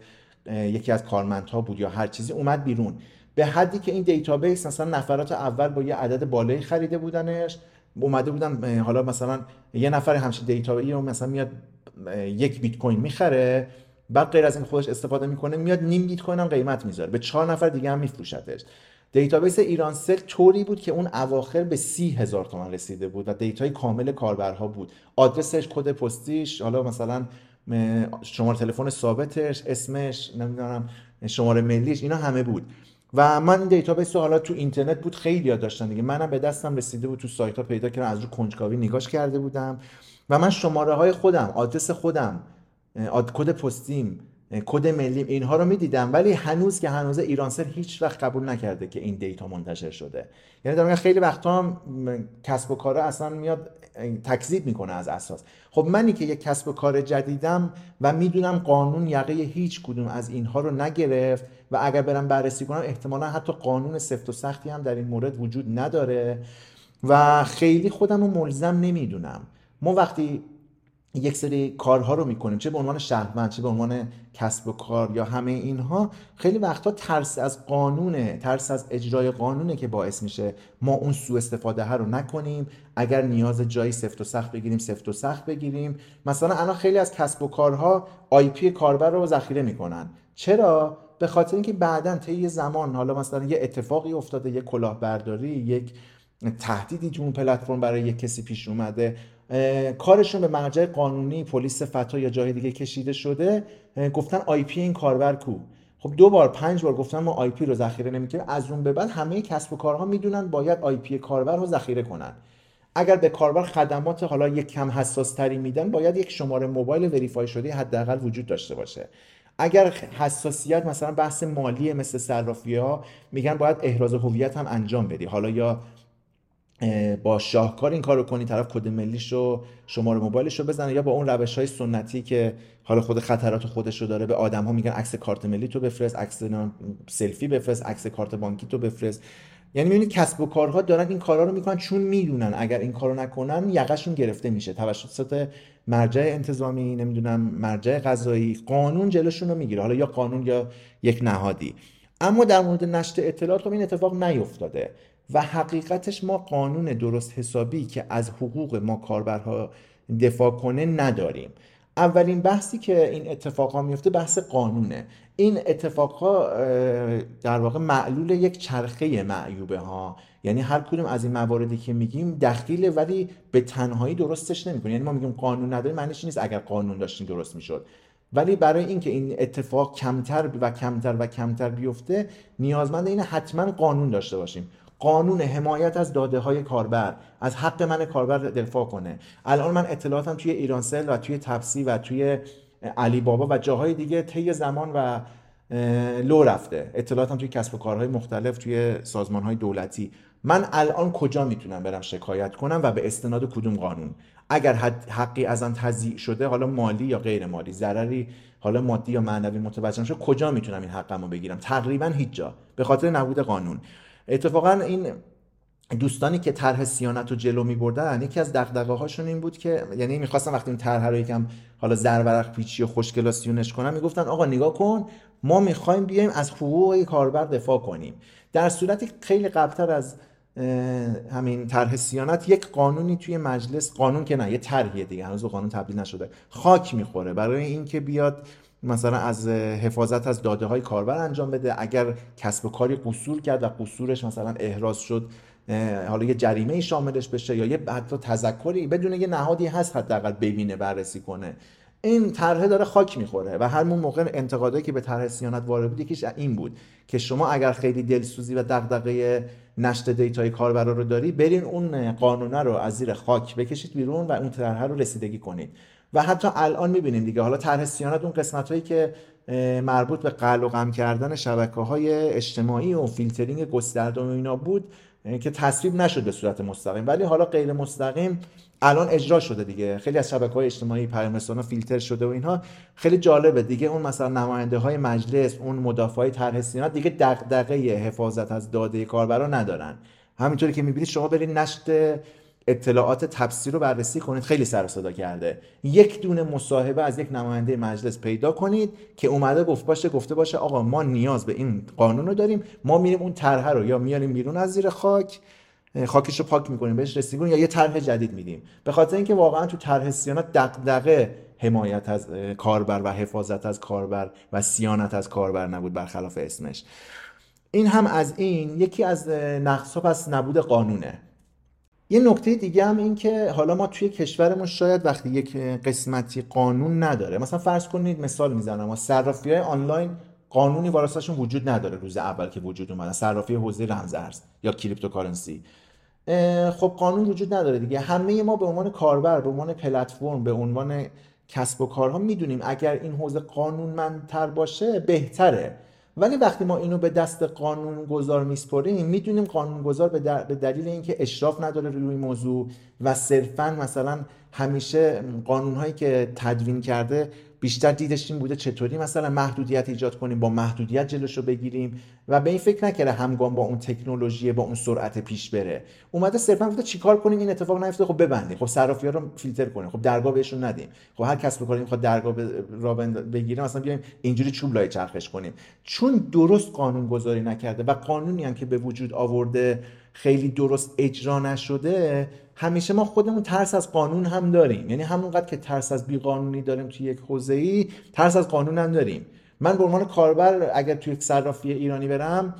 یکی از کارمندها بود یا هر چیزی اومد بیرون. به حدی که این database مثلا نفرات اول با یه عدد بالایی خریده بودنش اومده بودن حالا مثلا یه نفر همچین database ی رو مثلا میاد یک بیت کوین می‌خره بعد غیر از این خودش استفاده می‌کنه میاد نیم بیت کوین هم قیمت می‌ذاره. به چهار نفر دیگه هم میفروشتش. database ایرانسل طوری بود که اون اواخر به سی هزار تومن رسیده بود و data ی کامل کاربرها بود. آدرسش کد پستیش حالا مثلا شماره تلفن ثابتش اسمش نمی‌دونم شماره ملیش اینا همه بود. و من این database رو حالا تو اینترنت بود خیلیا داشتن دیگه. منم به دستم رسیده بود تو سایت ها پیدا کردم از رو کنجکاوی نگاش کرده بودم و من شماره های خودم آدرس خودم کد پستیم کد ملی اینها رو می‌دیدم. ولی هنوز که هنوز ایرانسل هیچ وقت قبول نکرده که این data منتشر شده. یعنی در خیلی وقتا هم کسب و کاره اصلا میاد تکذیب می‌کنه از اساس. خب منی که یک کسب و کار جدیدم و می‌دونم قانون یقه هیچ کدوم از اینها رو نگرفت و اگر برم بررسی کنم احتمالا حتی قانون سفت و سختی هم در این مورد وجود نداره و خیلی خودم رو ملزم نمی‌دونم. ما وقتی یک سری کارها رو می‌کنیم چه به عنوان شهروند چه به عنوان کسب و کار یا همه اینها خیلی وقتا ترس از قانونه ترس از اجرای قانونه که باعث میشه ما اون سوء استفاده ها رو نکنیم. اگر نیاز جایی سفت و سخت بگیریم سفت و سخت بگیریم. مثلا الان خیلی از کسب و کارها IP کاربر رو ذخیره می‌کنن. چرا؟ به خاطر اینکه بعدا طی زمان حالا مثلا یه اتفاقی افتاده یه کلاهبرداری یک تهدیدی تو اون پلتفرم برای یک کسی پیش اومده کارشون به مرجع قانونی پلیس فتا یا جای دیگه کشیده شده گفتن IP این کاربر کو. خب دو بار پنج بار گفتن ما آی پی رو ذخیره نمی‌کنیم. از اون به بعد همه کسب و کارها می‌دونن باید آی پی کاربر رو ذخیره کنن. اگر به کاربر خدمات حالا یک کم حساس تری میدن باید یک شماره موبایل verify شده حداقل وجود داشته باشه. اگر حساسیت مثلا بحث مالی مثل صرافی ها میگن باید احراز هویت هم انجام بدی. حالا یا با شاهکار این کارو کنی طرف کد ملیش رو شماره موبایلش رو بزنه یا با اون روش های سنتی که حالا خود خطرات خودش رو داره به آدم ها میگن عکس کارت ملی تو بفرست عکس سلفی بفرست عکس کارت بانکی تو بفرست. یعنی می‌بینید کسب و کارها دارن این کارا رو می‌کنن چون می‌دونن اگر این کارو نکنن یقشون گرفته میشه. توسط مرجع انتظامی نمی‌دونم مرجع قضایی قانون جلوشون رو می‌گیره. حالا یا قانون یا یک نهادی. اما در مورد نشر اطلاعات خب این اتفاق نیفتاده و حقیقتش ما قانون درست حسابی که از حقوق ما کاربرها دفاع کنه نداریم. اولین بحثی که این اتفاق ها میفته بحث قانونه. این اتفاق ها در واقع معلول یک چرخه معیوبه ها یعنی هر کدوم از این مواردی که میگیم دخیله ولی به تنهایی درستش نمی‌کنه. یعنی ما میگیم قانون نداریم معنیش نیست اگر قانون داشتیم درست می‌شد. ولی برای اینکه این اتفاق کمتر و کمتر و کمتر بیفته نیازمند این حتما قانون داشته باشیم. قانون حمایت از داده های کاربر از حق من کاربر دفاع کنه. الان من اطلاعاتم توی ایرانسل و توی تپسی و توی علی بابا و جاهای دیگه طی زمان و لو رفته. اطلاعاتم توی کسب و کارهای مختلف توی سازمان های دولتی. من الان کجا می‌تونم برم شکایت کنم و به استناد کدوم قانون؟ اگر حقی از آن تضییع شده حالا مالی یا غیر مالی ضرری حالا مادی یا معنوی متوجه شده کجا می‌تونم این حقم بگیرم؟ تقریبا هیچ جا به خاطر نبود قانون. اتفاقا این دوستانی که طرح سیانت رو جلو می بردن یکی از دغدغه هاشون این بود که یعنی می‌خواستم وقتی این طرح رو یکم حالا زرورق پیچی و خوشگلاسیونش کنم می‌گفتن آقا نگاه کن ما می‌خوایم بیایم از حقوق کاربر دفاع کنیم. در صورتی خیلی قبلتر از همین طرح سیانت یک قانونی توی مجلس قانون که نه یه طرحیه دیگه هنوز قانون تبدیل نشده. خاک می‌خوره. برای اینکه بیاد مثلا از حفاظت از داده های کاربر انجام بده اگر کسب و کاری قصور کرد و قصورش مثلا احراز شد حالا یه جریمه شاملش بشه یا یه حتی تذکری بدون یه نهادی هست حداقل ببینه بررسی کنه. این طرحه داره خاک می‌خوره و هر موقع انتقادایی که به طرح صیانت وارد بود یکیش این بود که شما اگر خیلی دلسوزی و دغدغه نشت data ی کاربرا رو داری برین اون قانونه رو از زیر خاک بکشید بیرون و اون طرحه رو رسیدگی کنید. و حتی الان می‌بینیم دیگه. حالا طرح صیانت اون قسمت هایی که مربوط به قلع و قمع کردن شبکه های اجتماعی و فیلترینگ گسترده و اینا بود که تصویب نشد به صورت مستقیم. ولی حالا غیر مستقیم الان اجرا شده دیگه. خیلی از شبکه های اجتماعی پیام فیلتر شده و اینها خیلی جالبه دیگه. اون مثلا نماینده های مجلس اون مدافع های طرح سیانت دیگه دغدغه حفاظت از داده کاربرا ندارن. همینطوری که می‌بینید شما برید نشت اطلاعات تفسیر رو بررسی کنید خیلی سر صدا کرده. یک دونه مصاحبه از یک نماینده مجلس پیدا کنید که اومده گفت باشه گفته باشه آقا ما نیاز به این قانون رو داریم. ما میریم اون طرح رو یا میاریم بیرون از زیر خاک. خاکش رو پاک می‌کنیم بهش رسیدگی یا یه طرح جدید میدیم. به خاطر اینکه واقعا تو طرح صیانت دغدغه حمایت از کاربر و حفاظت از کاربر و صیانت از کاربر نبود برخلاف اسمش. این هم از این یکی از نقص پس نبود قانونه. یه نکته دیگه هم این که حالا ما توی کشورمون شاید وقتی یک قسمتی قانون نداره مثلا فرض کنید مثال می‌زنم صرافی های آنلاین قانونی وارثشون وجود نداره روز اول که وجود اومدن. صرافی حوزه رمز ارز یا cryptocurrency. خب قانون وجود نداره دیگه. همه ما به عنوان کاربر به عنوان پلتفرم به عنوان کسب و کارها می‌دونیم اگر این حوزه قانونمندتر باشه بهتره. ولی وقتی ما اینو به دست قانون گذار میسپریم می‌دونیم قانون گذار به, دلیل اینکه اشراف نداره روی موضوع و صرفا مثلا همیشه قانون هایی که تدوین کرده بیشتر دیدش این بوده چطوری مثلا محدودیت ایجاد کنیم با محدودیت جلوشو بگیریم و به این فکر نکرده همگام با اون تکنولوژی با اون سرعت پیش بره. اومده صرفا گفته چیکار کنیم؟ این اتفاق نیفته. خب ببندیم. خب صرافی‌ها رو فیلتر کنیم. خب درگاه بهشون ندیم. خب هر کس بکنیم می‌خواد درگاه را بگیره مثلا بیایم اینجوری چوب لای چرخش کنیم. چون درست قانون گذاری نکرده و قانونی هم که به وجود آورده خیلی درست اجرا نشده همیشه ما خودمون ترس از قانون هم داریم. یعنی همونقدر که ترس از بیقانونی داریم توی یک حوزه ای ترس از قانون هم داریم. من به عنوان کاربر اگر توی یک صرافی ایرانی برم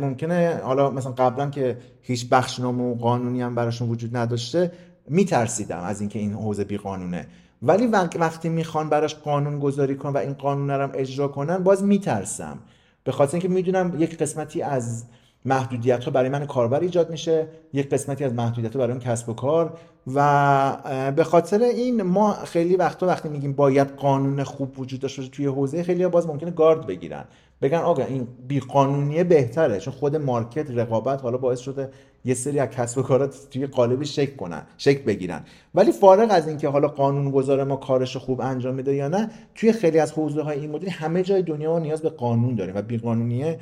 ممکنه حالا مثلا قبلا که هیچ بخشنامه و قانونی هم براشون وجود نداشته میترسیدم از اینکه این حوزه بی قانونه ولی وقتی می‌خوان براش قانون گذاری کنن و این قانون رو اجرا کنن باز میترسم. به خاطر اینکه می‌دونم یک قسمتی از محدودیت ها برای من کاربر ایجاد میشه. یک قسمتی از محدودیت ها برای اون کسب و کار. و به خاطر این ما خیلی وقتا وقتی میگیم باید قانون خوب وجود داشته باشه توی حوزه خیلی ها باز ممکنه گارد بگیرن. بگن آقا این بی قانونیه بهتره چون خود مارکت رقابت حالا باعث شده یه سری از کسب و کارات توی قالبی شک کنن شک بگیرن. ولی فارغ از اینکه حالا قانون گذار ما کارش خوب انجام میده یا نه توی خیلی از حوزه های این مدل همه جای دنیا نیاز به قانون داریم و بی قانونیه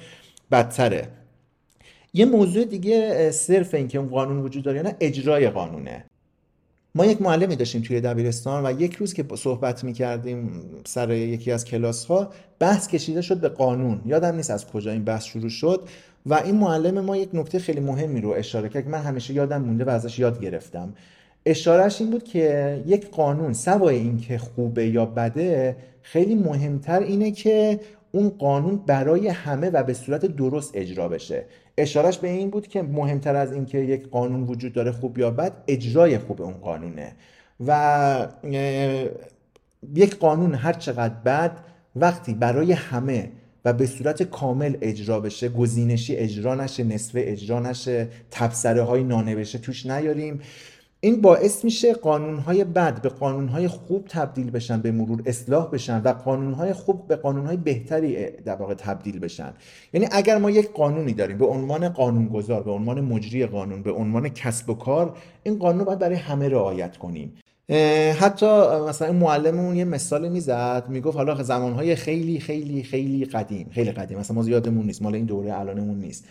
بدتره. یه موضوع دیگه صرف اینکه اون قانون وجود داره یا نه اجرای قانونه. ما یک معلمی داشتیم توی دبیرستان و یک روز که صحبت می‌کردیم سر یکی از کلاس ها بحث کشیده شد به قانون. یادم نیست از کجا این بحث شروع شد و این معلم ما یک نکته خیلی مهمی رو اشاره کرد که من همیشه یادم مونده و ازش یاد گرفتم. اشارهش این بود که یک قانون سوای اینکه خوبه یا بده خیلی مهمتر اینه که اون قانون برای همه و به صورت درست اجرا بشه. اشارش به این بود که مهمتر از اینکه یک قانون وجود داره خوب یا بد اجرای خوب اون قانونه. و یک قانون هر چقدر بد وقتی برای همه و به صورت کامل اجرا بشه گزینشی اجرا نشه نصفه اجرا نشه تبصره های نانوشته توش نیاریم. این باعث میشه قانونهای بد به قانونهای خوب تبدیل بشن به مرور اصلاح بشن و قانونهای خوب به قانونهای بهتری در واقع تبدیل بشن. یعنی اگر ما یک قانونی داریم به عنوان قانونگذار به عنوان مجری قانون به عنوان کسب و کار این قانون باید برای همه رعایت کنیم. حتی مثلا معلممون یه مثال می‌زد می‌گفت حالا زمانهای خیلی خیلی خیلی قدیم خیلی قدیم مثلا ما زیادمون نیست مال این دوره الانمون نیست.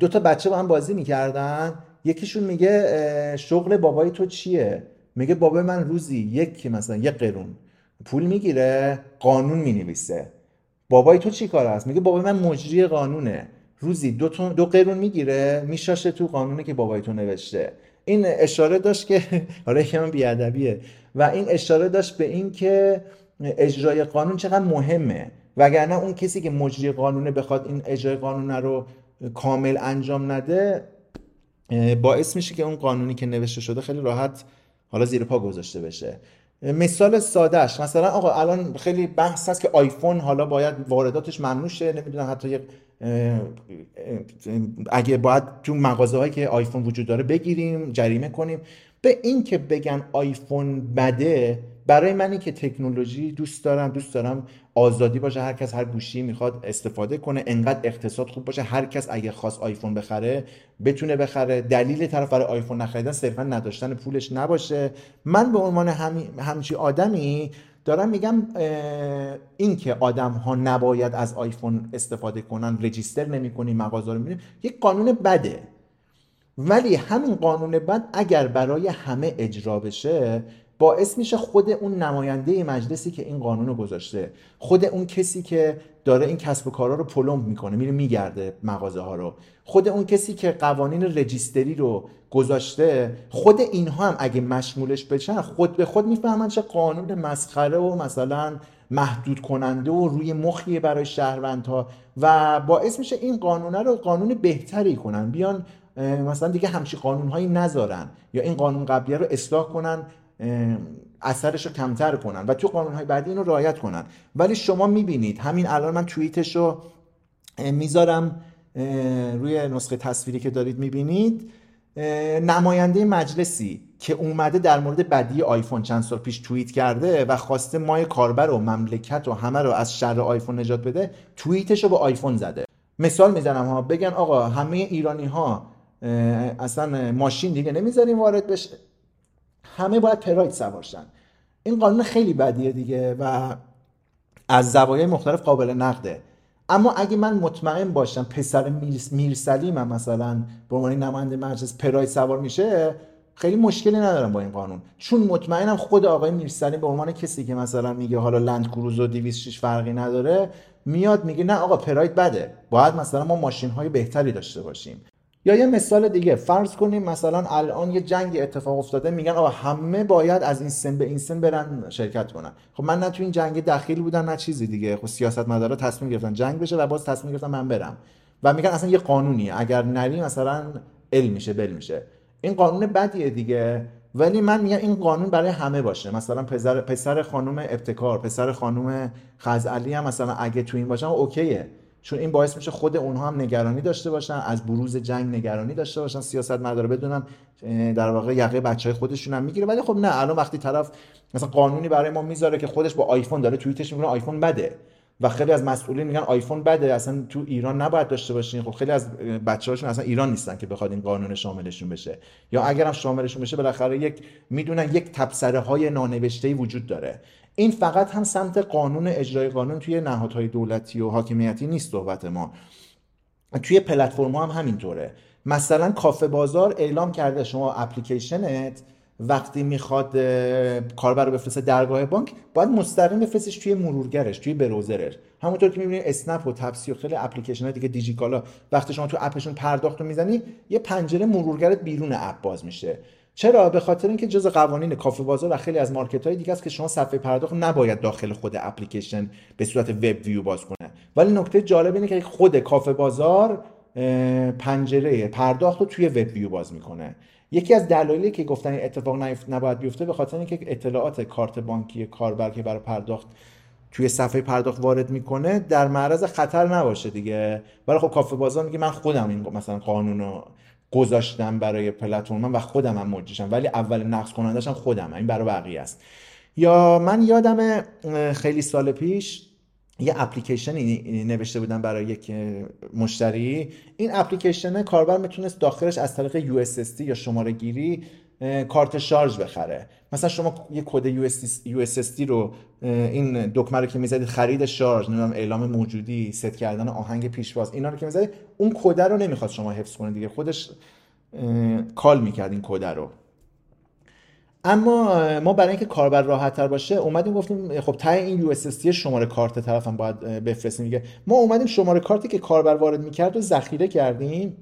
دو تا بچه با هم بازی می‌کردن. یکیشون میگه شغل بابای تو چیه؟ میگه بابای من روزی یک مثلا یک قرون پول می‌گیره قانون می‌نویسه. بابای تو چی کار است میگه بابای من مجری قانونه. روزی دو, دو قرون می‌گیره میشاشه تو قانونی که بابای تو نوشته. این اشاره داشت که حالا یکم بیادبیه. و این اشاره داشت به این که اجرای قانون چقدر مهمه. وگرنه اون کسی که مجری قانونه بخواد این اجرای قانون رو کامل انجام نده باعث میشه که اون قانونی که نوشته شده خیلی راحت حالا زیر پا گذاشته بشه. مثال سادهش مثلا آقا الان خیلی بحث هست که آیفون حالا باید وارداتش ممنوع شه نمی‌دونم حتی اگه باید تو مغازه هایی که آیفون وجود داره بگیریم جریمه کنیم. به این که بگن آیفون بده برای منی که تکنولوژی دوست دارم دوست دارم آزادی باشه هر کس هر گوشی می‌خواد استفاده کنه انقدر اقتصاد خوب باشه هر کس اگه خواست آیفون بخره بتونه بخره. دلیل طرف برای آیفون نخریدن صرفا نداشتن پولش نباشه. من به عنوان همچی آدمی دارم میگم این که آدم ها نباید از آیفون استفاده کنن رجیستر نمی‌کنیم مغازه رو یک قانون بده. ولی همین قانون بد اگر برای همه اجرا بشه باعث میشه خود اون نماینده مجلسی که این قانون رو گذاشته خود اون کسی که داره این کسب و کارا رو پلمب می‌کنه میره میگرده مغازه ها رو. خود اون کسی که قوانین رجیستری رو گذاشته خود اینها هم اگه مشمولش بشن خود به خود می‌فهمن چه قانون مسخره و مثلا محدود کننده و روی مخیه برای شهروندها و باعث میشه این قانونه رو قانون بهتری کنن. بیان مثلا دیگه همچی قانونهایی نذارن. یا این قانون قبلیه رو اصلاح کنن اثرش رو کمتر کنن و تو قانونهای بعدی اینو رعایت کنن. ولی شما می‌بینید همین الان من توییتش رو می‌ذارم روی نسخه تصویری که دارید می‌بینید. نماینده مجلسی که اومده در مورد بدی آیفون چند سال پیش توییت کرده و خواسته مای کاربر و مملکت و همه رو از شر آیفون نجات بده توییتش رو به آیفون زده. مثال می‌زنم ها بگن آقا همه ایرانی ها اصلا ماشین دیگه نمی‌ذاریم وارد بشه. همه باید پراید سوارشن این قانون خیلی بدیه دیگه و از زوایای مختلف قابل نقده. اما اگه من مطمئن باشم پسر میرسلیم هم مثلا به عنوان نماینده مجلس پراید سوار میشه خیلی مشکلی ندارم با این قانون. چون مطمئنم خود آقای میرسلیم به عنوان کسی که مثلا میگه حالا لند کروز و 206 فرقی نداره میاد میگه نه آقا پراید بده. باید مثلا ما ماشین های بهتری داشته باشیم. یا یه مثال دیگه فرض کنیم مثلا الان یه جنگ اتفاق افتاده میگن آقا همه باید از این سن به این سن برن شرکت کنن. خب من نه تو این جنگ دخیل بودم نه چیزی دیگه. خب سیاست مدارا تصمیم گرفتن جنگ بشه و باز تصمیم گرفتن من برم. و میگن اصلا یه قانونیه اگر نری مثلا ال میشه بل میشه. این قانون بدیه دیگه. ولی من میگم این قانون برای همه باشه. مثلا پسر پسر خانم ابتکار پسر خانم خزعلی هم مثلا اگه تو این باشن اوکیه. چون این باعث میشه خود اونها هم نگرانی داشته باشن از بروز جنگ نگرانی داشته باشن سیاست مداره بدونن در واقع یقه بچه های خودشون هم می‌گیره. ولی خب نه الان وقتی طرف مثلا قانونی برای ما می‌ذاره که خودش با آیفون داره توییتش می‌کنه آیفون بده. و خیلی از مسئولین میگن آیفون بده اصلا تو ایران نباید داشته باشین. خب خیلی از بچه‌هاشون اصلا ایران نیستن که بخواد این قانون شاملشون بشه. یا اگرم شاملشون بشه بالاخره یک می‌دونن یک تبصره های نانوشته وجود داره. این فقط هم سمت قانون اجرای قانون توی نهادهای دولتی و حاکمیتی نیست صحبت ما. توی پلتفرم هم همینطوره. مثلا کافه بازار اعلام کرده شما اپلیکیشنت وقتی می‌خواد کاربر رو بفرسته درگاه بانک باید مستقیم بفرستش توی مرورگرش توی بروزرش. همونطور که می‌بینید اسنپ و تپسی و خیلی اپلیکیشن های دیگه دیجیکالا وقتی شما تو اپشون پرداخت رو می‌زنی یه پنجره مرورگرت بیرون اپ باز میشه. چرا؟ به خاطر اینکه جز قوانین کافه بازار و خیلی از مارکت های دیگه است که شما صفحه پرداخت نباید داخل خود اپلیکیشن به صورت وب ویو باز کنه. ولی نکته جالب اینه که خود کافه بازار پنجره پرداخت رو توی وب ویو باز می‌کنه. یکی از دلایلی که گفتن اتفاق نباید بیفته به خاطر اینکه اطلاعات کارت بانکی کاربر که برای پرداخت توی صفحه پرداخت وارد می‌کنه در معرض خطر نباشه دیگه. ولی خب کافه بازار میگه من خودم این مثلا قانون گذاشتم برای پلتفرم و خودم هم مجریشم. ولی اول نقص کنندشم خودم. این برای بقیه است. یا من یادم خیلی سال پیش یه اپلیکیشنی نوشته بودم برای یک مشتری. این اپلیکیشن کاربر می‌تونست داخلش از طریق USSD یا شماره گیری کارت شارژ بخره. مثلا شما یه کد USSD رو این دکمه رو که می‌زدید خرید شارژ نمی‌دونم اعلام موجودی ست کردن آهنگ پیشواز اینا رو که می‌زدید اون کد رو نمی‌خواد شما حفظ کنید دیگه. خودش کال می‌کرد این کد رو. اما ما برای اینکه کاربر راحت تر باشه اومدیم گفتیم خب ته این یو شماره کارت طرفم باید بفرستیم. دیگه ما اومدیم شماره کارتی که کاربر وارد می‌کرد رو ذخیره کردیم.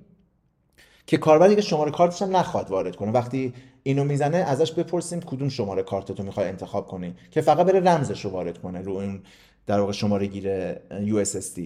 که کاربر دیگه شماره کارتش هم نخواد وارد کنه. وقتی اینو می‌زنه ازش بپرسیم کدوم شماره کارتتو می‌خوای انتخاب کنی. که فقط بره رمزش رو وارد کنه رو این در واقع شماره گیری USSD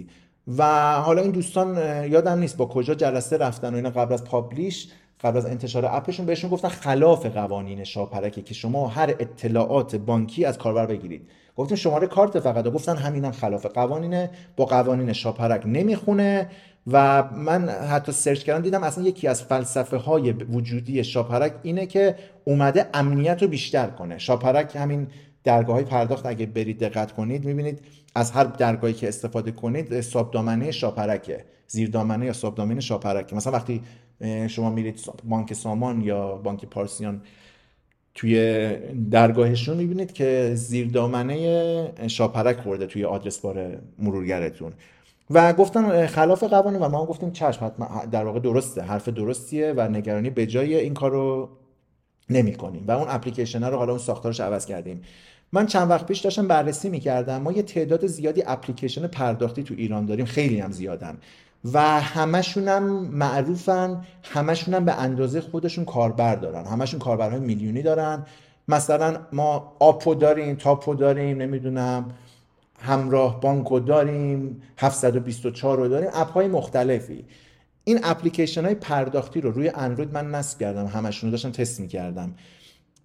و حالا این دوستان یادم نیست با کجا جلسه رفتن و اینا قبل از publish قبل از انتشار اپشون بهشون گفتن خلاف قوانین شاپرکه که شما هر اطلاعات بانکی از کاربر بگیرید. گفتیم شماره کارت فقط. و گفتن همینم خلاف قوانینه. با قوانین شاپرک نمی‌خونه. و من حتی search کردم دیدم اصلا یکی از فلسفه های وجودی شاپرک اینه که اومده امنیت رو بیشتر کنه. شاپرک همین درگاه های پرداخت اگه برید دقت کنید می‌بینید از هر درگاهی که استفاده کنید ساب دامنه شاپرکه. زیر دامنه یا ساب دامنه شاپرکه. مثلا وقتی شما میرید بانک سامان یا بانک پارسیان توی درگاهشون می‌بینید که زیر دامنه شاپرک خورده توی آدرس بار مرورگرتون. و گفتن خلاف قوانین و ما گفتیم چشم در واقع درسته حرف درستیه و نگرانی به جای این کار رو نمی کنیم و اون اپلیکیشن رو حالا اون ساختارش عوض کردیم. من چند وقت پیش داشتم بررسی می‌کردم. ما یه تعداد زیادی اپلیکیشن پرداختی تو ایران داریم خیلی هم زیادن. و همشون هم معروفن همشون هم به اندازه خودشون کاربر دارن. همشون کاربرهای میلیونی دارن. مثلا ما آپو داریم تاپو داریم نمی‌دونم. همراه بانکو داریم 724 رو داریم اپ های مختلفی. این اپلیکیشن های پرداختی رو روی اندروید من نصب کردم همشون رو داشتم تست می‌کردم.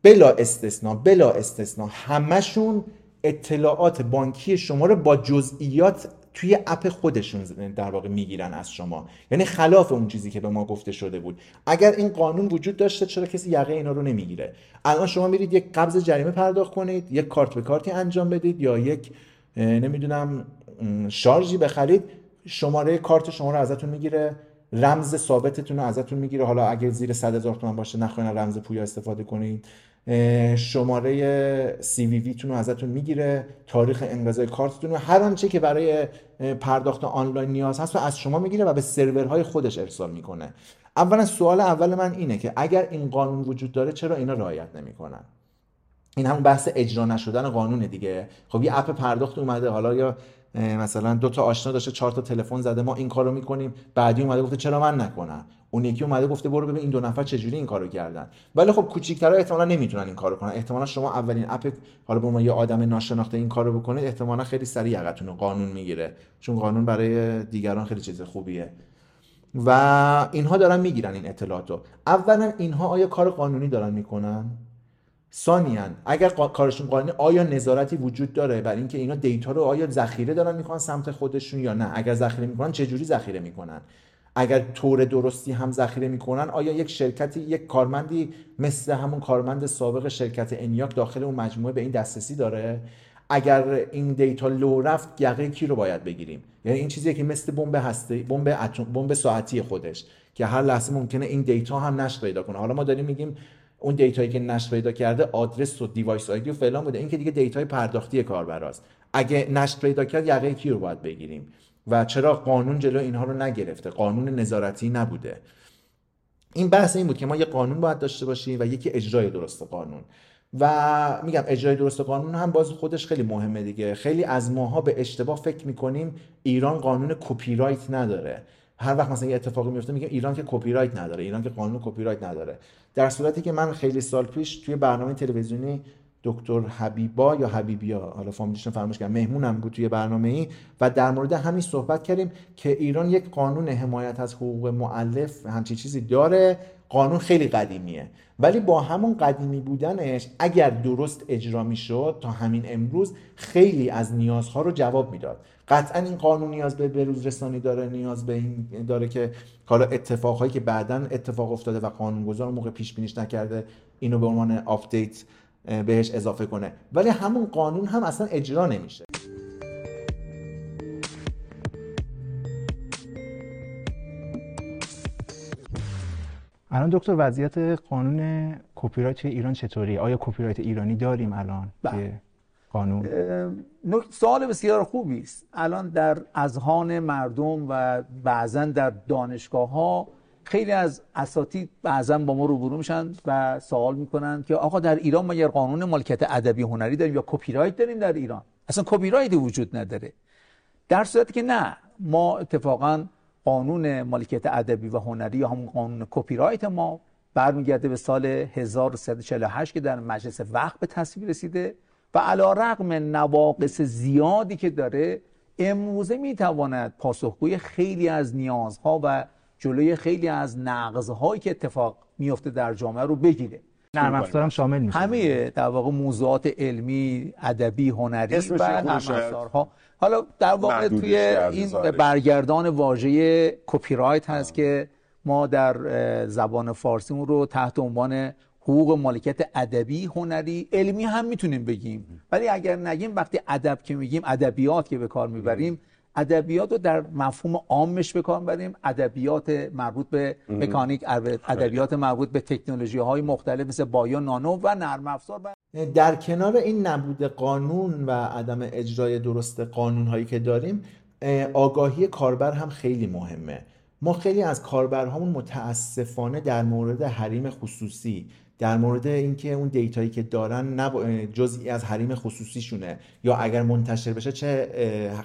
بلا استثنا بلا استثنا همشون اطلاعات بانکی شما رو با جزئیات توی اپ خودشون در واقع می‌گیرن از شما. یعنی خلاف اون چیزی که به ما گفته شده بود. اگر این قانون وجود داشته چرا کسی یقه اینا رو نمی‌گیره؟ الان شما میرید یک قبض جریمه پرداخت کنید یک کارت به کارتی انجام بدید یا یک نمی‌دونم شارژی بخرید شماره کارت شما رو ازتون می‌گیره رمز ثابتتون رو ازتون می‌گیره. حالا اگر زیر 100 هزار تومان باشه نخواین رمز پویا استفاده کنید شماره سی تون رو ازتون می‌گیره تاریخ انقضای کارتتون رو. هر آنچه که برای پرداخت آنلاین نیاز هست رو از شما می‌گیره و به سرورهای خودش ارسال می‌کنه. اولا سوال اول من اینه که اگر این قانون وجود داره چرا اینا رعایت نمی‌کنن؟ این همون بحث اجرا نشدن قانون دیگه. خب یه اپ پرداخت اومده حالا یا مثلا دو تا آشنا داشته چهار تا تلفن زده ما این کارو می‌کنیم. بعدی اومده گفته چرا من نکنم؟ اون یکی اومده گفته برو ببین این دو نفر چجوری این کارو کردن. ولی خب کوچیک‌ترا احتمالا نمی‌تونن این کارو کنن. احتمالا شما اولین اپ حالا به ما یه آدم ناشناخته این کارو بکنید احتمالا خیلی سریع یقتون قانون می‌گیره. چون قانون برای دیگران خیلی چیز خوبیه. و اینها دارن می‌گیرن این اطلاعاتو. اولا اینها آیا کار قانونی دارن می‌کنن؟ ثانیا اگر کارشون قانونی آیا نظارتی وجود داره بر اینکه اینا دیتا رو آیا ذخیره دارن می‌کنن سمت خودشون یا نه؟ اگر ذخیره می‌کنن چه جوری ذخیره می‌کنن؟ اگر طور درستی هم ذخیره می‌کنن آیا یک شرکتی یک کارمندی مثل همون کارمند سابق شرکت انیاک داخل اون مجموعه به این دسترسی داره؟ اگر این دیتا لو رفت یقه کی رو باید بگیریم؟ یعنی این چیزیه که مثل بمب هسته بمب بمب ساعتی خودش که هر لحظه ممکنه این data هم نشت پیدا کنه. حالا ما داریم میگیم اون data یی که نشت پیدا کرده آدرس و device ID و فلان بوده. این که دیگه data ی پرداختی کاربراست اگه نشت پیدا کرد یقه کی رو باید بگیریم؟ و چرا قانون جلو اینها رو نگرفته؟ قانون نظارتی نبوده. این بحث این بود که ما یه قانون باید داشته باشیم و یکی اجرای درست قانون. و میگم اجرای درست قانون هم باز خودش خیلی مهمه دیگه. خیلی از ماها به اشتباه فکر می‌کنیم ایران قانون کپی رایت نداره. هر وقت مثلا یه اتفاقی میفته میگه ایران که کپی رایت نداره ایران که قانون کپی رایت نداره. در صورتی که من خیلی سال پیش توی برنامه تلویزیونی دکتر حبیبا یا حبیبیا حالا فامیلیشون فراموش کردم مهمونم بود توی برنامه ای و در مورد همین صحبت کردیم که ایران یک قانون حمایت از حقوق مؤلف همچین چیزی داره قانون خیلی قدیمیه. ولی با همون قدیمی بودنش اگر درست اجرا می‌شد تا همین امروز خیلی از نیازها رو جواب می‌داد. قطعا این قانون نیاز به بروز رسانی داره نیاز به این داره که حالا اتفاقهایی که بعدا اتفاق افتاده و قانونگذار موقع پیش بینیش نکرده اینو به عنوان update بهش اضافه کنه. ولی همون قانون هم اصلا اجرا نمیشه. الان دکتر وضعیت قانون کپی رایت ایران چطوری؟ آیا کپی رایت ایرانی داریم الان بله. قانون؟ سوال بسیار خوبی است. الان در اذهان مردم و بعضا در دانشگاه ها خیلی از اساتید بعضا با ما روبرو میشن و سوال می‌کنن که آقا در ایران ما یه قانون مالکیت ادبی هنری داریم یا کپی رایت داریم در ایران؟ اصلا کپی رایت وجود نداره. در صورتی که نه ما اتفاقا قانون مالکیت ادبی و هنری یا همون قانون کپی رایت ما برمیگرده به سال 1348 که در مجلس وقت به تصویب رسیده و علا رقم نواقص زیادی که داره امروزه می‌تواند پاسخگوی خیلی از نیازها و جلوی خیلی از نقضهایی که اتفاق میفته در جامعه رو بگیره. نرم افزارم شامل میشه. همه در واقع موضوعات علمی ادبی هنری و نرم افزارها حالا در واقع توی این برگردان واژه کپی رایت هست که ما در زبان فارسی رو تحت عنوان حقوق مالکیت ادبی هنری علمی هم می‌تونیم بگیم. ولی اگر نگیم وقتی ادب که میگیم ادبیات که به کار می‌بریم ادبیات رو در مفهوم عامش به کار بریم ادبیات مربوط به مکانیک ادبیات مربوط به تکنولوژی های مختلف مثل بایو نانو و نرم افزار. در کنار این نبود قانون و عدم اجرای درست قانون هایی که داریم آگاهی کاربر هم خیلی مهمه. ما خیلی از کاربرهامون متاسفانه در مورد حریم خصوصی در مورد اینکه اون دیتایی که دارن نب... جزئی از حریم خصوصیشونه. یا اگر منتشر بشه چه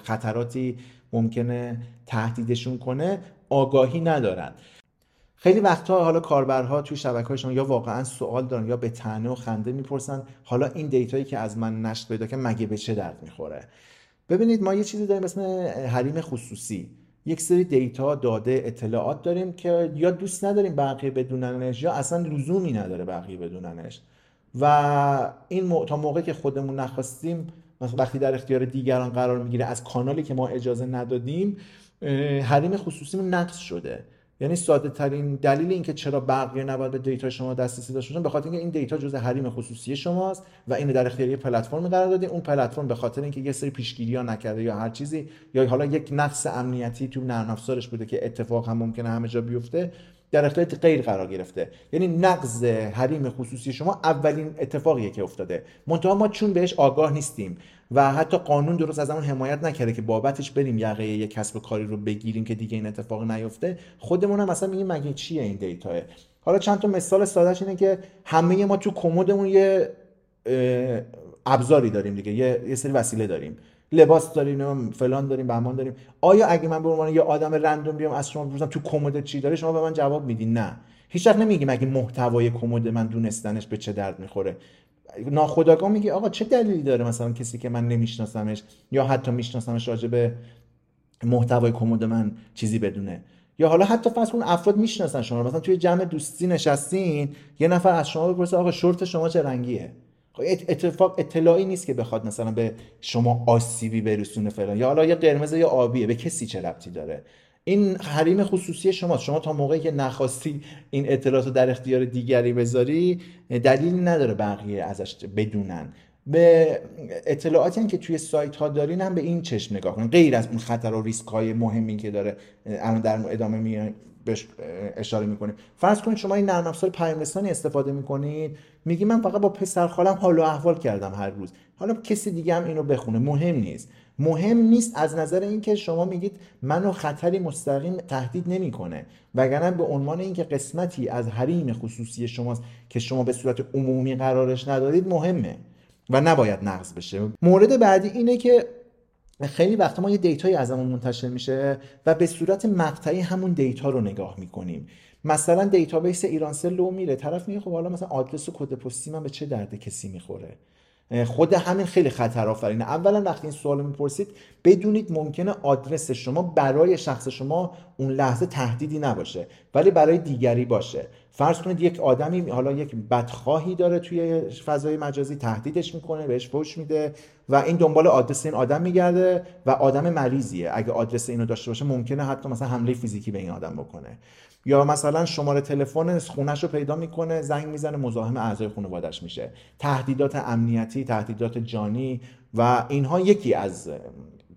خطراتی ممکنه تهدیدشون کنه؟ آگاهی ندارن. خیلی وقتها حالا کاربرها توی شبکه شما یا واقعا سوال دارن یا به تنه و خنده می‌پرسن حالا این دیتایی که از من نشت پیدا که مگه به چه درد می‌خوره؟ ببینید ما یه چیزی داریم اسم حریم خصوصی. یک سری دیتا داده اطلاعات داریم که یا دوست نداریم بقیه بدوننش یا اصلا لزومی نداره بقیه بدوننش. و این تا موقعی که خودمون نخواستیم مثلا وقتی در اختیار دیگران قرار می‌گیره از کانالی که ما اجازه ندادیم حریم خصوصی نقص شده. یعنی ساده ترین دلیل اینکه چرا بقیه نباید به دیتا شما دسترسی داشته باشن به خاطر اینکه این دیتا جزء حریم خصوصی شماست و اینو در اختیار یه پلتفرم قرار دادین اون پلتفرم به خاطر اینکه یه سری پیشگیری ها نکرده یا هر چیزی یا حالا یک نقص امنیتی تو نرم افزارش بوده که اتفاق هم ممکنه همه جا بیفته در اختیار غیر قرار گرفته. یعنی نقض حریم خصوصی شما اولین اتفاقیه که افتاده. منتها ما چون بهش آگاه نیستیم و حتی قانون درست از اون حمایت نکرده که بابتش بریم یقه یک کسب کاری رو بگیریم که دیگه این اتفاق نیفته خودمون هم مثلا میگیم مگه چیه این دیتا حالا چند تا مثال سادهش اینه که همه ما تو کمدمون یه ابزاری داریم دیگه یه, یه سری وسیله داریم. لباس داریم فلان داریم بهمان داریم آیا اگه من به عنوان یه آدم رندوم بیام از شما بپرسم تو کمد چی داره شما به من جواب میدین؟ نه. هیچ وقت نمیگیم اگه محتوای کمد من دونستنش به چه درد می‌خوره. ناخداگاه میگی آقا چه دلیلی داره مثلا کسی که من نمیشناسمش یا حتی میشناسمش راجع به محتوای کمد من چیزی بدونه؟ یا حالا حتی فرض کن افراد می‌شناسن شما مثلا توی جمع دوستی نشستین یه نفر از شما بپرسه آقا شورت شما چه رنگیه؟ اتفاق اطلاعی نیست که بخواد مثلا به شما آسیبی برسونه فلان. یا حالا یه قرمز یا آبیه. به کسی چه ربطی داره؟ این حریم خصوصی شماست. شما تا موقعی که نخواستی این اطلاعات رو در اختیار دیگری بذاری دلیلی نداره بقیه ازش بدونن. به اطلاعاتی که توی سایت ها دارین هم به این چشم نگاه کنین. غیر از اون خطر و ریسک های مهمی که داره الان در ادامه بهش اشاره می‌کنیم. فرض کنید شما این نرم افزار پیام رسانی استفاده می‌کنید میگی من فقط با پسر خالم حال و احوال کردم هر روز. حالا کسی دیگه هم اینو بخونه مهم نیست. مهم نیست از نظر اینکه شما میگید منو خطری مستقیم تهدید نمی‌کنه. وگرنه به عنوان اینکه قسمتی از حریم خصوصی شماست که شما به صورت عمومی قرارش ندادید مهمه و نباید نقض بشه. مورد بعدی اینه که خیلی وقتا ما یه دیتایی ازمون منتشر میشه و به صورت مقطعی همون دیتا رو نگاه می‌کنیم. مثلا database ایرانسل لو میره طرف میگه خب حالا مثلا آدرس و کد پستی من به چه درد کسی می‌خوره؟ خود همین خیلی خطر آفرینه اولا وقتی این سوال می‌پرسید بدونید ممکنه آدرس شما برای شخص شما اون لحظه تهدیدی نباشه ولی برای دیگری باشه. فرض کنید یک آدمی حالا یک بدخواهی داره توی فضای مجازی تهدیدش می‌کنه بهش فوش میده و این دنبال آدرس این آدم میگرده و آدم مریضیه. اگه آدرس اینو داشته باشه ممکنه حتی مثلا حمله فیزیکی به این آدم بکنه. یا مثلا شماره تلفن خونش رو پیدا می‌کنه زنگ می‌زنه مزاحم اعضای خانوادش میشه. تهدیدات امنیتی تهدیدات جانی و اینها یکی از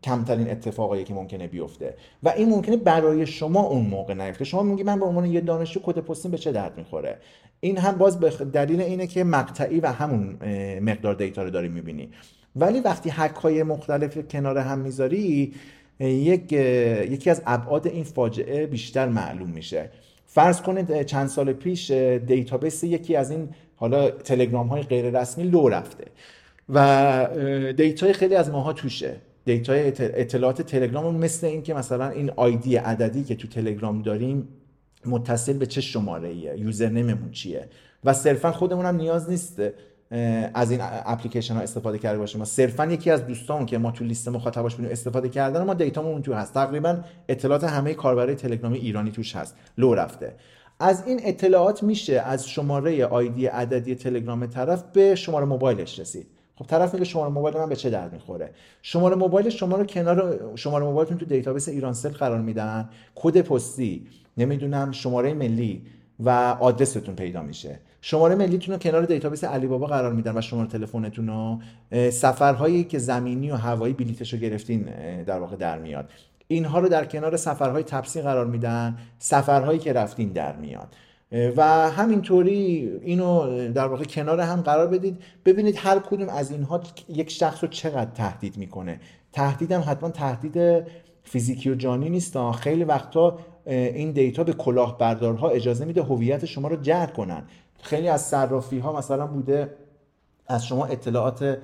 کمترین اتفاقایی که ممکنه بیفته. و این ممکنه برای شما اون موقع نیفته. شما میگی من به عنوان یه دانشجو کد پستین به چه درد می‌خوره؟ این هم باز به دلیل اینه که مقطعی و همون مقدار دیتا رو داری می‌بینی. ولی وقتی حک های مختلف کنار هم می‌ذاری یک یکی از ابعاد این فاجعه بیشتر معلوم میشه. فرض کنید چند سال پیش database یکی از این حالا تلگرام های غیر رسمی لو رفته. و data ی خیلی از ماها توشه. data ی اطلاعات تلگرام مثل این که مثلا این ID عددی که تو تلگرام داریم متصل به چه شماره ایه username مون چیه؟ و صرفا خودمون هم نیاز نیست از این اپلیکیشن ها استفاده کرده باشیم. ما صرفا یکی از دوستان که ما تو لیست مخاطباش بودیم استفاده کردن ما data مون تو هست. تقریبا اطلاعات همه کاربرای تلگرامی ایرانی توش هست. لو رفته. از این اطلاعات میشه از شماره ID عددی تلگرام طرف به شماره موبایلش رسید. خب طرف میگه شماره موبایل من به چه درد می‌خوره؟ شماره موبایل شما رو کنار شماره موبایلتون تو database ایرانسل قرار میدن. کد پستی نمی‌دونم شماره ملی و آدرستون پیدا میشه. شماره ملیتون رو کنار database علی بابا قرار میدن و شماره تلفنتون رو. سفرهایی که زمینی و هوایی بلیتش رو گرفتین در واقع در میاد. اینها رو در کنار سفرهای تپسی قرار میدن. سفرهایی که رفتین در میاد. و همینطوری اینو در واقع کنار هم قرار بدید. ببینید هر کدوم از اینها یک شخص رو چقدر تهدید می‌کنه. تهدیدم حتما تهدید فیزیکی و جانی نیست. خیلی وقتا این دیتا به کلاهبردارها اجازه میده هویت شما رو جعل کنن. خیلی از صرافی ها مثلا بوده از شما اطلاعات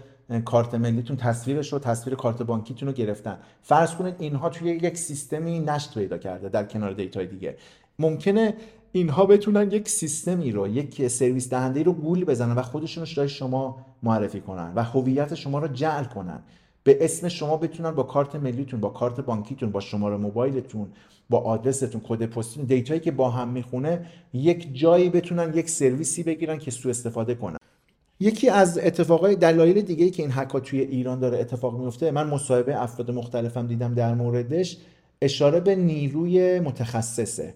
کارت ملیتون تصویرش رو تصویر کارت بانکیتون رو گرفتن. فرض کنید اینها توی یک سیستمی نشت پیدا کرده در کنار data ی دیگه. ممکنه اینها بتونن یک سیستمی رو یک سرویس دهنده رو گول بزنن و خودشون رو شما معرفی کنن و هویت شما رو جعل کنن. به اسم شما بتونن با کارت ملیتون با کارت بانکیتون با شماره موبایلتون با آدرستون کد پستتون data یی که با هم می‌خونه یک جایی بتونن یک سرویسی بگیرن که سوء استفاده کنن. یکی از اتفاقای دلایل دیگه ای که این حکا توی ایران داره اتفاق میفته من مصاحبه افراد مختلفم دیدم در موردش اشاره به نیروی متخصصه.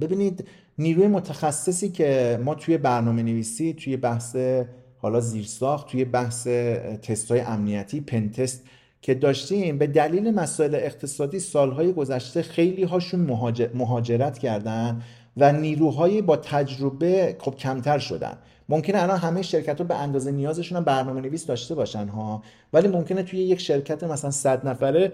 ببینید نیروی متخصصی که ما توی برنامه نویسی توی بحث حالا زیرساخت توی بحث تست های امنیتی پنتست که داشتیم به دلیل مسائل اقتصادی سالهای گذشته خیلی هاشون مهاجرت کردن و نیروهای با تجربه خب کمتر شدن. ممکنه الان همه شرکت ها به اندازه نیازشون هم برنامه نویس داشته باشن ها. ولی ممکنه توی یک شرکت مثلا 100 نفره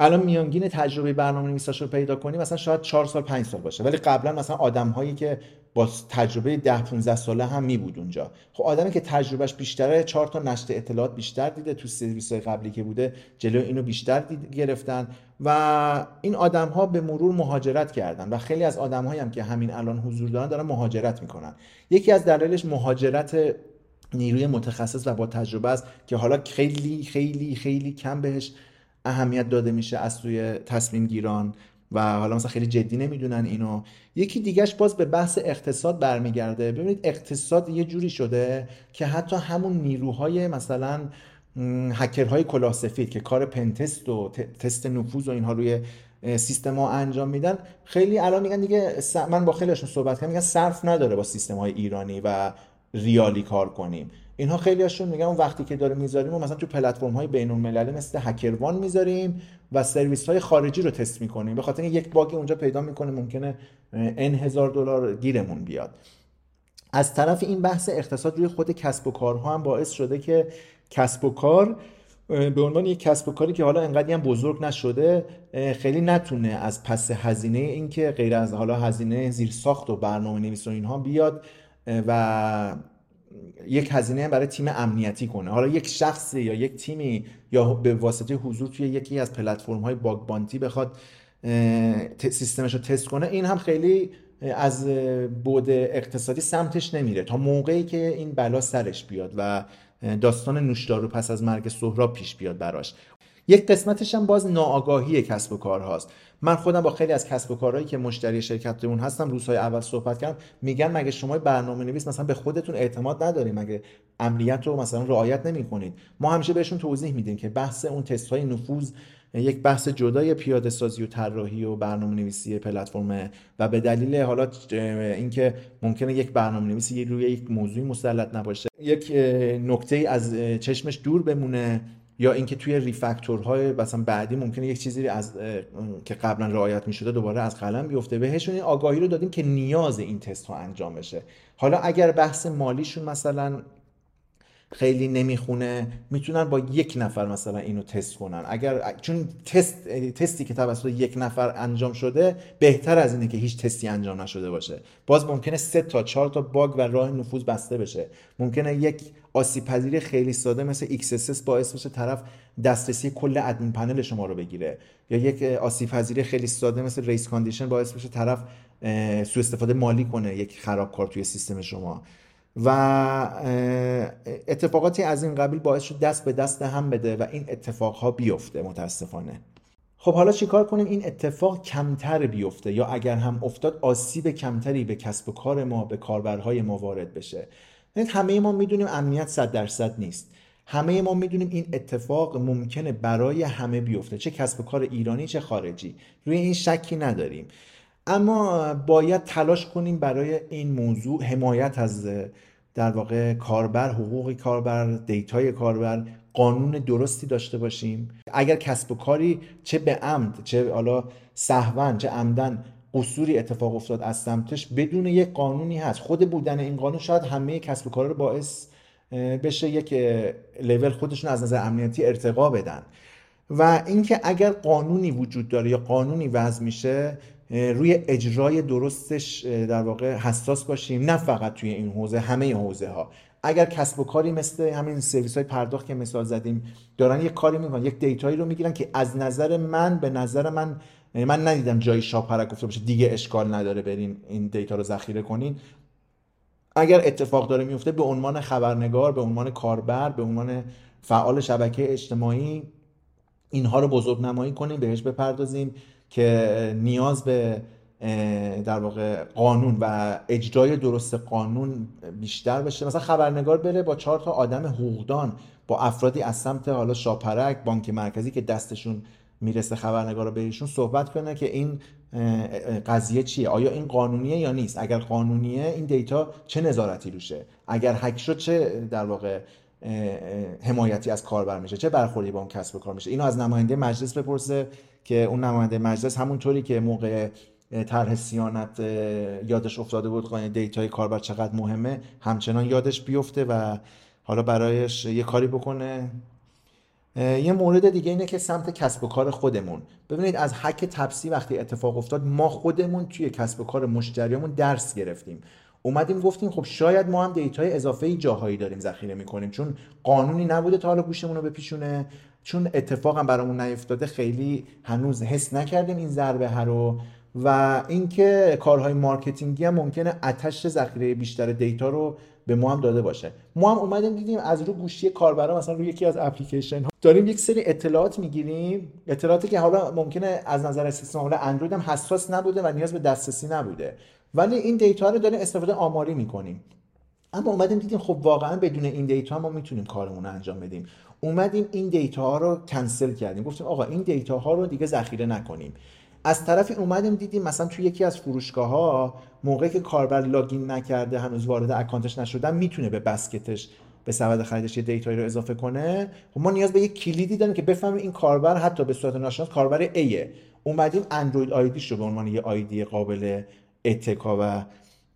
الان میانگین تجربه برنامه نویساش رو پیدا کنی مثلا شاید 4 سال 5 سال باشه. ولی قبلا مثلا آدم هایی که با تجربه 10 15 ساله هم می بود اونجا. خب آدمی که تجربهش بیشتره 4 تا نشر اطلاعات بیشتر دیده تو سرویس های قبلی که بوده جلو اینو بیشتر گرفتن. و این آدم ها به مرور مهاجرت کردن و خیلی از آدم هم که همین الان حضور دارن دارن مهاجرت می‌کنن. یکی از دلایلش مهاجرت نیروی متخصص و با تجربه است که حالا خیلی خیلی خیلی کم بهش اهمیت داده میشه از سوی تصمیم گیران و حالا مثلا خیلی جدی نمی‌دونن اینو. یکی دیگهش باز به بحث اقتصاد برمیگرده. ببینید اقتصاد یه جوری شده که حتی همون نیروهای مثلا هکرهای کلاه سفید که کار پنتست و تست نفوذ و اینها روی سیستم ها انجام میدن خیلی الان میگن دیگه من با خیلیشون صحبت کردم میگن صرف نداره با سیستم های ایرانی و ریالی کار کنیم. اینها خیلی هاشون میگن اون وقتی که داره می‌ذاریم و مثلا تو پلتفرم های بین المللی مثل هکروان می‌ذاریم و سرویس های خارجی رو تست می‌کنیم. به خاطر یک باگ اونجا پیدا می‌کنه ممکنه ان هزار دلار گیرمون بیاد. از طرف این بحث اقتصاد روی خود کسب و کارها هم باعث شده که کسب و کار به عنوان یک کسب و کاری که حالا انقدری هم بزرگ نشده خیلی نتونه از پس هزینه اینکه غیر از حالا هزینه زیر ساخت و برنامه نویس و اینها بیاد و یک هزینه برای تیم امنیتی کنه. حالا یک شخصی یا یک تیمی یا به واسطه حضور توی یکی از پلتفرم های باگ بانتی بخواد سیستمش رو تست کنه این هم خیلی از بود اقتصادی سمتش نمیره. تا موقعی که این بلا سرش بیاد و داستان نوشدارو پس از مرگ سهراب پیش بیاد براش. یک قسمتش هم باز ناآگاهی کسب و کارهاست من خودم با خیلی از کسب و کارهایی که مشتری شرکتمون هستم روزهای اول صحبت کردم. میگن مگه شما برنامه نویس مثلا به خودتون اعتماد نداریم مگه امنیت رو مثلا رعایت نمی کنید ما همیشه بهشون توضیح میدیم که بحث اون تست های نفوذ یک بحث جدای پیاده سازی و طراحی و برنامه نویسی پلتفرم و به دلیل حالا اینکه ممکنه یک برنامه نویسی روی یک موضوعی مسلط نباشه یک نکته از چشمش دور بمونه. یا اینکه توی ریفکتورهای مثلا بعدی ممکنه یک چیزی از که قبلا رعایت می‌شده دوباره از قلم بیفته. بهشون این آگاهی رو دادیم که نیاز این تست ها انجام بشه. حالا اگر بحث مالیشون مثلا خیلی نمی‌خونه می‌تونن با یک نفر مثلا اینو تست کنن. اگر چون تست تستی که توسط یک نفر انجام شده بهتر از اینه که هیچ تستی انجام نشده باشه. باز ممکنه سه تا چهار تا bug و راه نفوذ بسته بشه. ممکنه یک آسیب پذیری خیلی ساده مثل XSS باعث بشه طرف دسترسی کل admin panel شما رو بگیره. یا یک آسیب پذیری خیلی ساده مثل race condition باعث بشه طرف سوء استفاده مالی کنه یک خرابکار توی سیستم شما. و اتفاقاتی از این قبیل باعث شد دست به دست هم بده و این اتفاقها بیفته متاسفانه. خب حالا چیکار کنیم؟ این اتفاق کمتر بیفته یا اگر هم افتاد آسیب کمتری به کسب و کار ما به کاربرهای ما وارد بشه. همه ما می‌دونیم امنیت صد درصد نیست. همه ما می‌دونیم این اتفاق ممکنه برای همه بیفته. چه کسب و کار ایرانی چه خارجی. روی این شکی نداریم. اما باید تلاش کنیم برای این موضوع حمایت از در واقع کاربر حقوق کاربر دیتای کاربر قانون درستی داشته باشیم. اگر کسب و کاری چه به عمد چه حالا سهون چه عمدن قصوری اتفاق افتاد از سمتش بدون یک قانونی هست. خود بودن این قانون شاید همه کسب و کار رو باعث بشه یک لول خودشون از نظر امنیتی ارتقا بدن. و اینکه اگر قانونی وجود داره یا قانونی وضع میشه روی اجرای درستش در واقع حساس باشیم. نه فقط توی این حوزه همه حوزه ها اگر کسب و کاری مثل همین سرویس های پرداخت که مثال زدیم دارن یک کاری می‌کنن یک دیتایی رو می‌گیرن که از نظر من به نظر من من ندیدم جای شاپرک گفته باشه دیگه اشکال نداره برین این دیتا رو ذخیره کنین. اگر اتفاق داره میفته به عنوان خبرنگار به عنوان کاربر به عنوان فعال شبکه اجتماعی اینها رو بزرگ نمایی کنیم بهش بپردازیم. که نیاز به در واقع قانون و اجرای درست قانون بیشتر بشه. مثلا خبرنگار بره با چهار تا آدم حقوقدان با افرادی از سمت حالا شاپرک بانک مرکزی که دستشون می‌رسه خبرنگار رو بهشون صحبت کنه که این قضیه چیه؟ آیا این قانونیه یا نیست؟ اگر قانونیه این دیتا چه نظارتی روشه؟ اگر هک شد چه در واقع حمایتی از کاربر میشه؟ چه برخوردی با اون کسب و کار میشه؟ اینو از نماینده مجلس بپرسه. که اون نماینده مجلس همونطوری که موقع طرح سیانت یادش افتاده بود قانون دیتای کاربر چقدر مهمه همچنان یادش بیفته و حالا برایش یه کاری بکنه. یه مورد دیگه اینه که سمت کسب و کار خودمون. ببینید از حک تپسی وقتی اتفاق افتاد ما خودمون توی کسب و کار مشتریمون درس گرفتیم. اومدیم گفتیم خب شاید ما هم data ی اضافه جاهایی داریم ذخیره می‌کنیم چون قانونی نبوده تا حالا گوشمون رو بپیچونه چون اتفاق هم برامون نیفتاده خیلی هنوز حس نکردیم این ضربه ها رو و اینکه کارهای marketing ی هم ممکنه عطش ذخیره بیشتر data رو به ما هم داده باشه. ما هم اومدیم دیدیم از رو گوشی کاربرا مثلا روی یکی از اپلیکیشن ها داریم یک سری اطلاعات می‌گیریم اطلاعاتی که حالا ممکنه از نظر سیستم حالا اندروید هم حساس نبوده و نیاز به دسترسی نبوده. ولی این data رو داریم استفاده آماری می‌کنیم. اما اومدیم دیدیم خب واقعا بدون این data ما می‌تونیم کارمون رو انجام بدیم. اومدیم این data ها رو کنسل کردیم. گفتیم آقا این data ها رو دیگه ذخیره نکنیم. از طرفی اومدیم دیدیم مثلا توی یکی از فروشگاه ها موقعی که کاربر login نکرده هنوز وارد account ش نشدن می‌تونه به basket ش به سبد خریدش یه data یی رو اضافه کنه. خب ما نیاز به یک کلیدی داریم که بفهمیم این کاربر حتی به صورت ناشناس کاربریه اومدیم اندروید ID ش رو به عنوان یه ID قابل اتکا و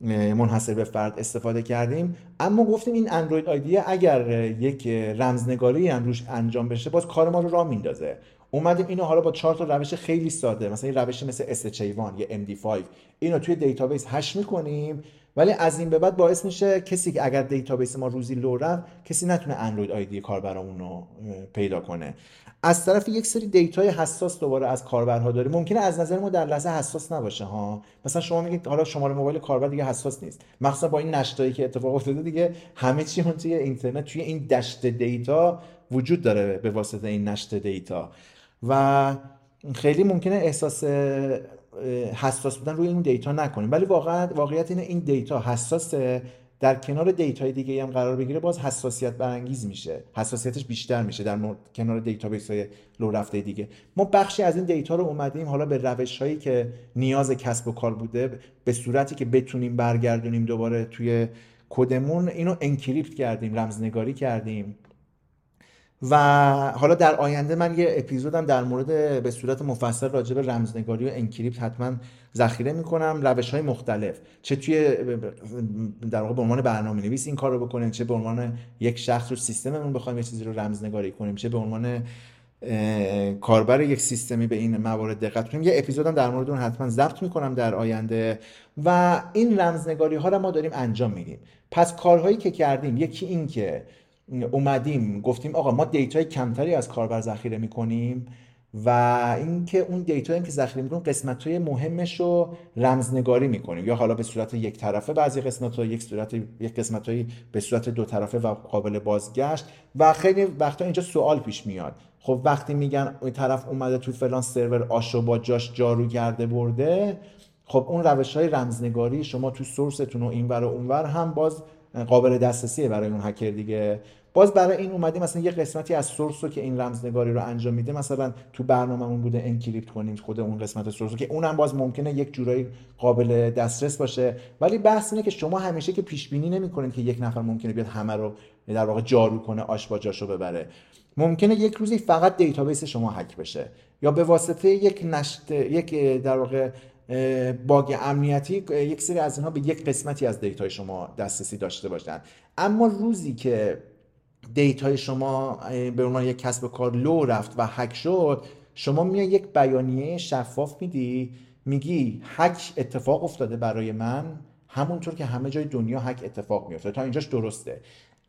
منحصر به فرد استفاده کردیم. اما گفتیم این اندروید ID اگر یک رمزنگاری هم روش انجام بشه باز کار ما رو راه میندازه. اومدیم اینو حالا با چهار تا روش خیلی ساده مثلا این روشی مثل SHA1 یا MD5 اینو توی database hash می‌کنیم. ولی از این به بعد باعث میشه کسی که اگر database ما روزی لو رفت کسی نتونه اندروید ID کاربرمون رو پیدا کنه. از طرف یک سری data ی حساس دوباره از کاربرها داریم. ممکنه از نظر ما در لحظه حساس نباشه ها؟ مثلا شما میگید حالا شماره موبایل کاربر دیگه حساس نیست. مخصوصا با این نشتایی که اتفاق افتاده دیگه همه چی اون توی اینترنت توی این دشت data وجود داره به واسطه این نشت data. و خیلی ممکنه احساس حساس بودن روی این data نکنیم. ولی واقعا واقعیت اینه این data حساسه. در کنار data ی دیگه هم قرار بگیره باز حساسیت برانگیز میشه. حساسیتش بیشتر میشه در مورد کنار database های لو رفته دیگه. ما بخشی از این data رو اومدیم حالا به روش هایی که نیاز کسب و کار بوده به صورتی که بتونیم برگردونیم دوباره توی کدمون اینو encrypt کردیم رمزنگاری کردیم. و حالا در آینده من یه اپیزودم در مورد به صورت مفصل راجع به رمزنگاری و encrypt حتما ذخیره می‌کنم. روش های مختلف. چه توی در واقع به عنوان برنامه نویس این کار رو بکنیم چه به عنوان یک شخص رو سیستممون بخوایم یه چیزی رو رمزنگاری کنیم چه به عنوان کاربر یک سیستمی به این موارد دقت کنیم. یه اپیزودم در مورد اون حتما ضبط می‌کنم در آینده و این رمزنگاری ها رو ما داریم انجام میدیم. پس کارهایی که کردیم یکی این که اومدیم گفتیم آقا ما دیتای کمتری از کاربر ذخیره می‌کنیم و اینکه اون دیتا که ذخیره می‌کنیم قسمت های مهمش رو رمزنگاری می‌کنیم. یا حالا به صورت یک طرفه بعضی قسمت ها یک صورت یک قسمت هایی به صورت دو طرفه و قابل بازگشت و خیلی وقتا اینجا سوال پیش میاد. خب وقتی میگن این طرف اومده تو فلان سرور آشو با جاش جارو کرده برده خب اون روش های رمزنگاری شما تو سورستون و اینور و اونور هم باز قابل دسترسیه برای اون هکر دیگه. باز برای این اومدیم مثلا یه قسمتی از source رو که این رمزنگاری رو انجام میده مثلا تو برنامه‌مون بوده encrypt کنیم خود اون قسمت source رو که اونم باز ممکنه یک جورایی قابل دسترس باشه. ولی بحث اینه که شما همیشه که پیش بینی نمی‌کنید که یک نفر ممکنه بیاد همه رو در واقع جارو کنه آش با جاشو ببره. ممکنه یک روزی فقط database شما هک بشه یا به واسطه یک نشت یک در واقع bug امنیتی یک سری از اینها به یک قسمتی از data ی شما دسترسی داشته باشن. اما روزی که data ی شما به عنوان یک کسب کار لو رفت و هک شد شما میای یک بیانیه شفاف میدی میگی هک اتفاق افتاده برای من همونطور که همه جای دنیا هک اتفاق میفته تا اینجاش درسته.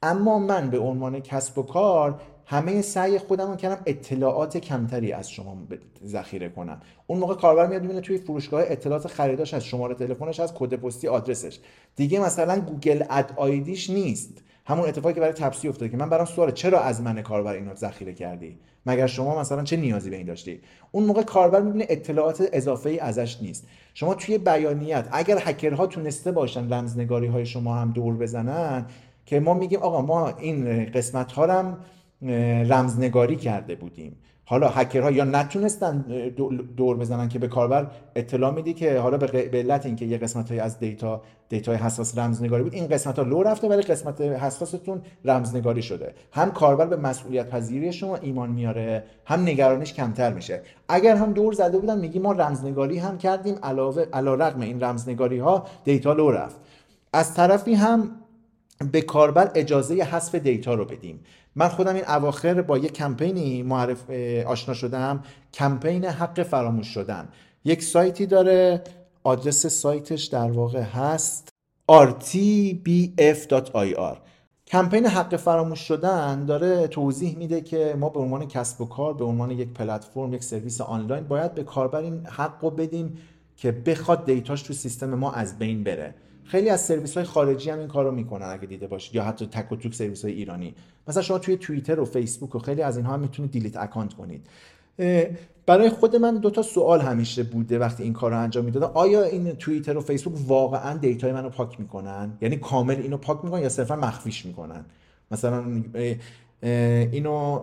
اما من به عنوان کسب و کار همه سعی خودم رو کردم اطلاعات کمتری از شما ذخیره کنم. اون موقع کاربر میاد می‌بینه توی فروشگاه اطلاعات خریداش از شماره تلفنش از کد پستی آدرسش. دیگه مثلا گوگل اد آیدیش نیست. همون اتفاقی که برای تپسی افتاده که من برام سواله چرا از من کاربر اینو ذخیره کردی؟ مگر شما مثلا چه نیازی به این داشتی؟ اون موقع کاربر می‌بینه اطلاعات اضافه ای ازش نیست. شما توی بیانیت اگر هکرها تونسته باشن رمزنگاری های شما هم دور بزنن که ما میگیم آقا ما این قسمت ها هم رمزنگاری کرده بودیم. حالا هکرها یا نتونستن دور بزنن که به کاربر اطلاع میدی که حالا به علت اینکه یه قسمت های از data data حساس رمزنگاری بود این قسمت ها لو رفته ولی قسمت حساستون رمزنگاری شده. هم کاربر به مسئولیت پذیری شما ایمان میاره هم نگرانیش کمتر میشه. اگر هم دور زده بودن میگی ما رمزنگاری هم کردیم علی رغم این رمزنگاری ها data لو رفت. از طرفی هم به کاربر اجازه حذف data رو بدیم. من خودم این اواخر با یک کمپینی معرف آشنا شدم. کمپین حق فراموش شدن. یک سایتی داره. آدرس سایتش در واقع هست. rtbf.ir کمپین حق فراموش شدن داره توضیح میده که ما به عنوان کسب و کار به عنوان یک پلتفرم یک سرویس آنلاین باید به کاربر این حق رو بدیم که بخواد data ش تو سیستم ما از بین بره. خیلی از سرویس های خارجی هم این کارو می‌کنن اگه دیده باشید یا حتی تک و توک سرویس های ایرانی. مثلا شما توی توییتر و فیسبوک و خیلی از اینها هم می‌تونید delete account کنید. برای خود من دو تا سوال همیشه بوده وقتی این کار انجام می‌دادم. آیا این توییتر و فیسبوک واقعا data ی منو پاک می‌کنن؟ یعنی کامل اینو پاک می‌کنن یا صرفا مخفیش می‌کنن؟ مثلا اینو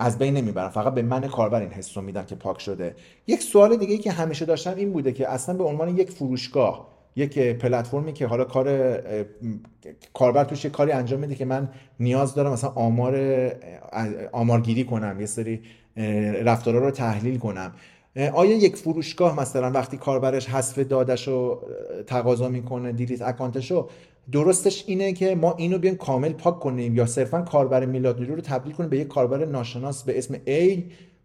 از بین نمی‌برن. فقط به من کاربر این حس رو میدن که پاک شده. یک سوال دیگه که همیشه داشتم این بوده که اصلا به عنوان یک فروشگاه یک پلتفرمی که حالا کار کاربر توش یه کاری انجام میده که من نیاز دارم مثلا آمار آمارگیری کنم یه سری رفتارا رو تحلیل کنم. آیا یک فروشگاه مثلا وقتی کاربرش حذف دادش رو تقاضا می‌کنه دیلیت اکانتش رو درستش اینه که ما اینو بیایم کامل پاک کنیم یا صرفا کاربر میلاد رو تبدیل کنیم به یک کاربر ناشناس به اسم A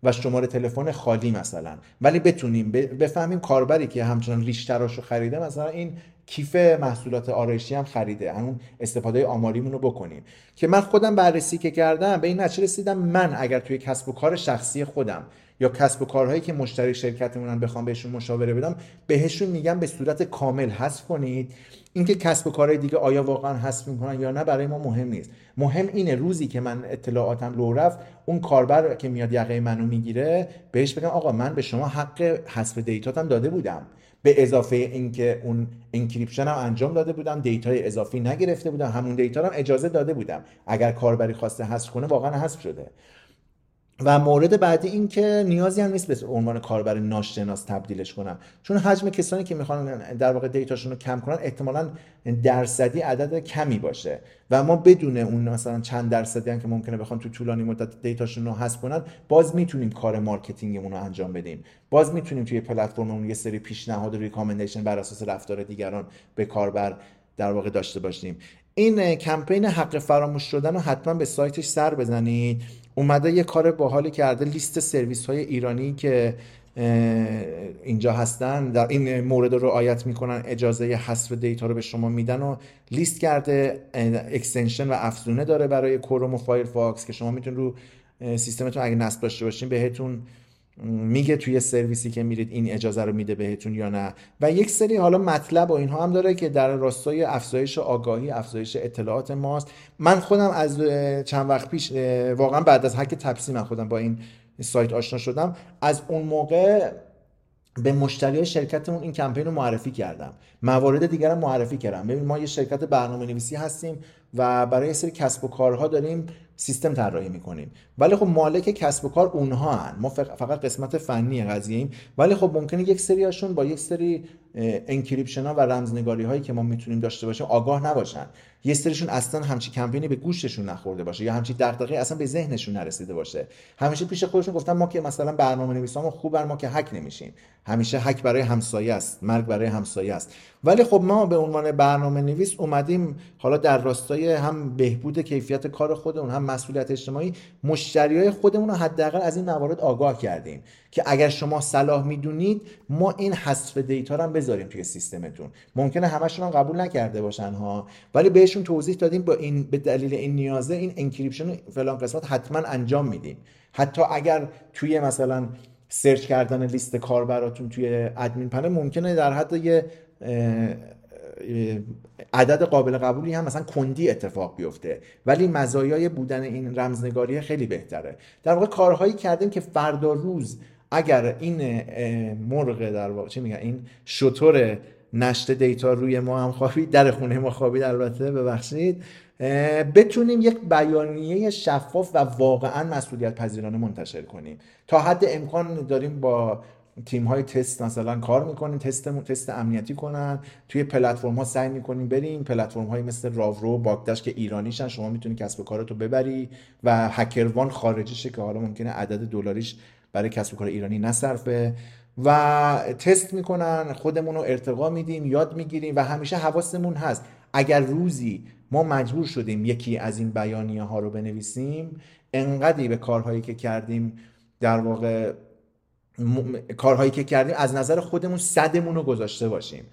و شماره تلفن خالی مثلا. ولی بتونیم بفهمیم کاربری که همچنان ریش رو خریده مثلا این کیف محصولات آرایشی هم خریده. همون استفاده آماریمون رو بکنیم. که من خودم بررسی که کردم به این نتیجه رسیدم من اگر توی کسب و کار شخصی خودم یا کسب و کارهایی که مشتری شرکتمونن بخوام بهشون مشاوره بدم بهشون میگم به صورت کامل حذف کنید. اینکه کسب و کارهای دیگه آیا واقعا حذف می‌کنن یا نه برای ما مهم نیست. مهم اینه روزی که من اطلاعاتم لو رفت اون کاربر که میاد یقه منو می‌گیره بهش بگم آقا من به شما حق حذف data تم داده بودم. به اضافه اینکه اون encryption هم انجام داده بودم data ی اضافی نگرفته بودم همون data هم اجازه داده بودم. اگر کاربری خواسته حذف کنه واقعا حذف شده. و مورد بعدی این که نیازی هم نیست به عنوان کاربر ناشناس تبدیلش کنم چون حجم کسانی که می‌خوان در واقع data شون رو کم کنن احتمالا درصدی عدد کمی باشه. و ما بدون اون مثلا چند درصدی هم که ممکنه بخوان تو طولانی مدت data شون رو حذف کنن باز می‌تونیم کار marketing مون رو انجام بدیم. باز می‌تونیم توی پلتفرممون یه سری پیشنهاد recommendation بر اساس رفتار دیگران به کاربر در واقع داشته باشیم. این کمپین حق فراموش شدن رو حتما به سایتش سر بزنید. اومده یه کار باحالی کرده لیست سرویس های ایرانی که اینجا هستن در این مورد رو رعایت می‌کنن اجازه حذف data رو به شما میدن و لیست کرده extension و افزونه داره برای کروم و فایرفاکس که شما می‌تونید رو سیستمتون اگه نصب داشته باشین بهتون میگه توی سرویسی که میرید این اجازه رو میده بهتون یا نه. و یک سری حالا مطلب و اینها هم داره که در راستای افزایش آگاهی افزایش اطلاعات ماست. من خودم از چند وقت پیش واقعا بعد از هک تپسی من خودم با این سایت آشنا شدم. از اون موقع به مشتری شرکتمون این کمپین رو معرفی کردم. موارد دیگر هم معرفی کردم. ببین ما یه شرکت برنامه نویسی هستیم و برای سری کسب و کارها داریم. سیستم طراحی می‌کنیم ولی خب مالک کسب و کار اونهان. ما فقط قسمت فنی قضیه ایم ولی خب ممکنه یک سری هاشون با یک سری encryption ها و رمزنگاری هایی که ما می‌تونیم داشته باشیم آگاه نباشن. یه سریشون اصلا همچی کمپینی به گوششون نخورده باشه یا همچی دغدغه اصلا به ذهنشون نرسیده باشه. همیشه پیش خودشون گفتن ما که مثلا برنامه نویسامون خوبن ما که هک نمیشیم. همیشه هک برای همسایه است مرگ برای همسایه است. ولی خب ما به عنوان برنامه نویس اومدیم حالا در راستای هم بهبود کیفیت کار خودمون هم مسئولیت اجتماعی مشتری های خودمون رو حداقل از این موارد آگاه کردیم. که اگر شما صلاح می‌دونید ما این حذف data رو هم بذاریم توی سیستمتون. ممکنه همشون هم قبول نکرده باشن ها. ولی بهشون توضیح دادیم با این به دلیل این نیازه این encryption فلان قسمت حتما انجام میدیم. حتی اگر توی مثلا سرچ کردن لیست کاربراتون توی ادمین پنل ممکنه در حد یه عدد قابل قبولی هم مثلا کندی اتفاق بیفته. ولی مزایای بودن این رمزنگاری خیلی بهتره. در واقع کارهایی کردیم که فردا روز اگر این مرغ در واقع چی میگن؟ این شطور نشت دیتا روی ما هم خوابید در خونه ما خوابید البته ببخشید. بتونیم یک بیانیه شفاف و واقعا مسئولیت پذیرانه منتشر کنیم. تا حد امکان داریم با تیم های تست مثلا کار می‌کنیم تست تست امنیتی کنن توی پلتفرم ها سعی می‌کنیم بریم. پلتفرم های مثل راورو باگداش که ایرانیشن شما می‌تونی کسب و کارتو ببری و هکروان خارجیشه که حالا ممکنه عدد دلاریش برای کسب و کار ایرانی نصرفه و تست می‌کنن خودمون رو ارتقا میدیم یاد می‌گیریم و همیشه حواسمون هست. اگر روزی ما مجبور شدیم یکی از این بیانیه ها رو بنویسیم انقدری به کارهایی که کردیم در واقع کارهایی که کردیم از نظر خودمون صدمون رو گذاشته باشیم.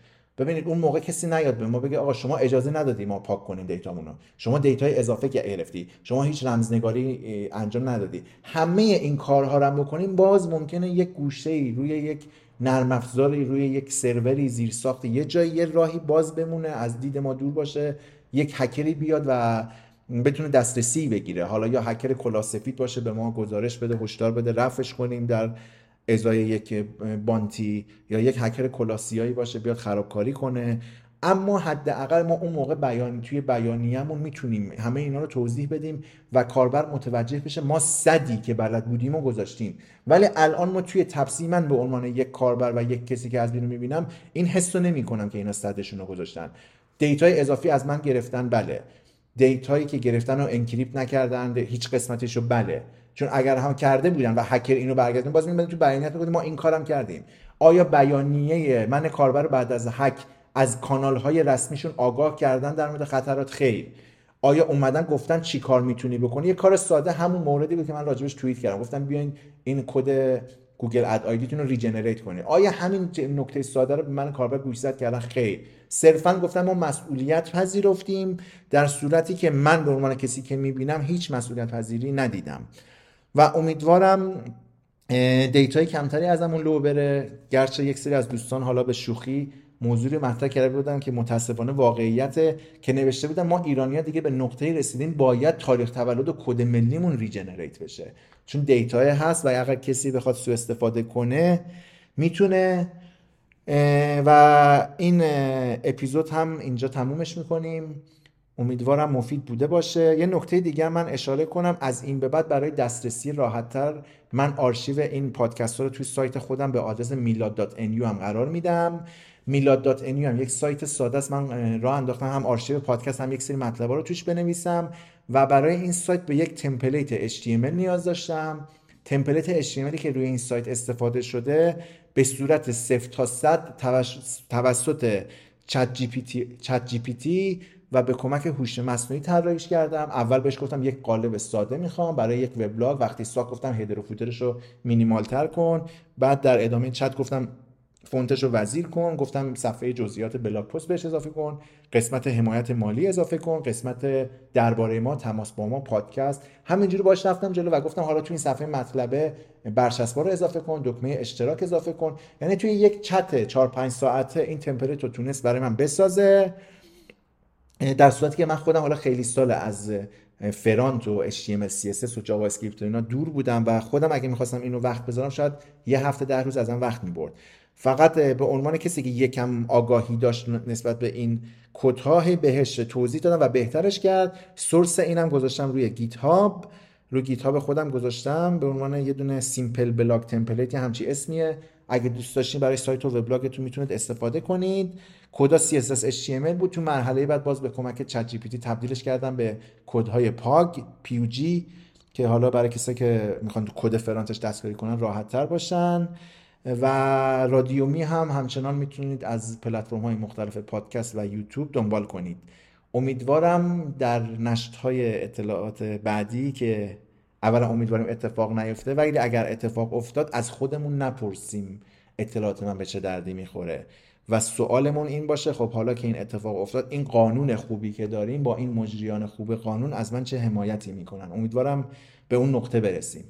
ببینید اون موقع کسی نیاد به ما بگه آقا شما اجازه ندادی ما پاک کنیم data مون رو. شما data ی اضافه گرفتی. شما هیچ رمزنگاری انجام ندادی. همه این کارها رو بکنیم باز ممکنه یک گوشه ای روی یک نرم افزاری روی یک سروری زیر ساخت یه جایی یه راهی باز بمونه از دید ما دور باشه یک هکری بیاد و بتونه دسترسی بگیره. حالا یا هکر کلاسفید باشه به ما گزارش بده هشدار بده رفش کنیم در ازای یک بانتی یا یک هکر کلاسیایی باشه بیاد خرابکاری کنه. اما حداقل ما اون موقع بیان توی بیانیه‌مون می‌تونیم همه اینا رو توضیح بدیم و کاربر متوجه بشه ما صدی که بلد بودیم و گذاشتیم. ولی الان ما توی تپسی من به عنوان یک کاربر و یک کسی که از بیرون می‌بینم این حس رو نمی‌کنم که اینا صدشون رو گذاشتن. data ی اضافی از من گرفتن بله. data یی که گرفتن رو encrypt نکردن هیچ قسمتش بله. چون اگر هم کرده بودن و هکر اینو برگردون باز می‌بینید تو بیانیت می‌گفتیم ما این کارم کردیم. آیا بیانیه من کاربر بعد از هک از کانال های رسمیشون آگاه کردن در مورد خطرات؟ خیر. آیا اومدن گفتن چی کار می‌تونی بکنی؟ یه کار ساده همون موردی بود که من راجبش توییت کردم. گفتم بیاین این کد گوگل ad ID تون رو regenerate کنید آیا همین نکته ساده رو به من کاربر گوشزد کردن خیر. صرفا گفتم ما مسئولیت پذیرفتیم در صورتی که من به عنوان کسی که می‌بینم هیچ مسئولیت پذیری ندیدم. و امیدوارم data ی کمتری ازمون لو بره. گرچه یک سری از دوستان حالا به شوخی موضوعی مطرح کرده بودن که متاسفانه واقعیت که نوشته بودن ما ایرانی دیگه به نقطه رسیدیم باید تاریخ تولد و کد ملیمون regenerate بشه. چون data ی هست و اگر کسی بخواد سو استفاده کنه می‌تونه و این اپیزود هم اینجا تمومش می‌کنیم. امیدوارم مفید بوده باشه. یه نکته دیگه من اشاره کنم. از این به بعد برای دسترسی راحتتر من آرشیو این پادکست رو توی سایت خودم به آدرس میلاد.nu هم قرار میدم. میلاد.nu هم یک سایت ساده است. من راه انداختم هم آرشیو پادکست هم یک سری مطلب رو توش بنویسم و برای این سایت به یک template HTML نیاز داشتم. template HTML که روی این سایت استفاده شده به صورت 0 تا 100 توسط ChatGPT و به کمک هوش مصنوعی طراحیش کردم. اول بهش گفتم یک قالب ساده می‌خوام برای یک وبلاگ. وقتی ساخت گفتم header و footer ش رو مینیمال تر کن. بعد در ادامه چت گفتم فونتش رو وزیر کن. گفتم صفحه جزئیات blog post بهش اضافه کن. قسمت حمایت مالی اضافه کن. قسمت درباره ما تماس با ما پادکست. همینجوری باش رفتم جلو و گفتم حالا تو این صفحه مطلبه برچسبا رو اضافه کن. دکمه اشتراک اضافه کن. یعنی توی یک چت 4 5 ساعته این template رو تونست برای من بسازه. در صورتی که من خودم حالا خیلی سال از front و HTML CSS و JavaScript و اینا دور بودم و خودم اگه می‌خواستم اینو وقت بذارم شاید یه هفته ده روز ازم وقت می‌برد. فقط به عنوان کسی که یکم آگاهی داشت نسبت به این کدها بهش توضیح دادم و بهترش کرد. source اینم گذاشتم روی GitHub روی GitHub خودم گذاشتم. به عنوان یه دونه simple blog template همچین اسمیه. اگه دوست داشتین برای سایت و وبلاگتون می‌تونید استفاده کنید. کدا CSS HTML بود. تو مرحله بعد باز به کمک ChatGPT تبدیلش کردم به کدهای Pug PUG که حالا برای کسایی که می‌خوان کد front ش دستکاری کنن راحت تر باشن. و رادیومی هم همچنان می‌تونید از پلتفرم های مختلف پادکست و یوتیوب دنبال کنید. امیدوارم در نشت های اطلاعات بعدی که اولا امیدواریم اتفاق نیفته ولی اگر اتفاق افتاد از خودمون نپرسیم اطلاعات من به چه دردی می‌خوره. و سوالمون این باشه خب حالا که این اتفاق افتاد این قانون خوبی که داریم با این مجریان خوب قانون از من چه حمایتی می‌کنن؟ امیدوارم به اون نقطه برسیم.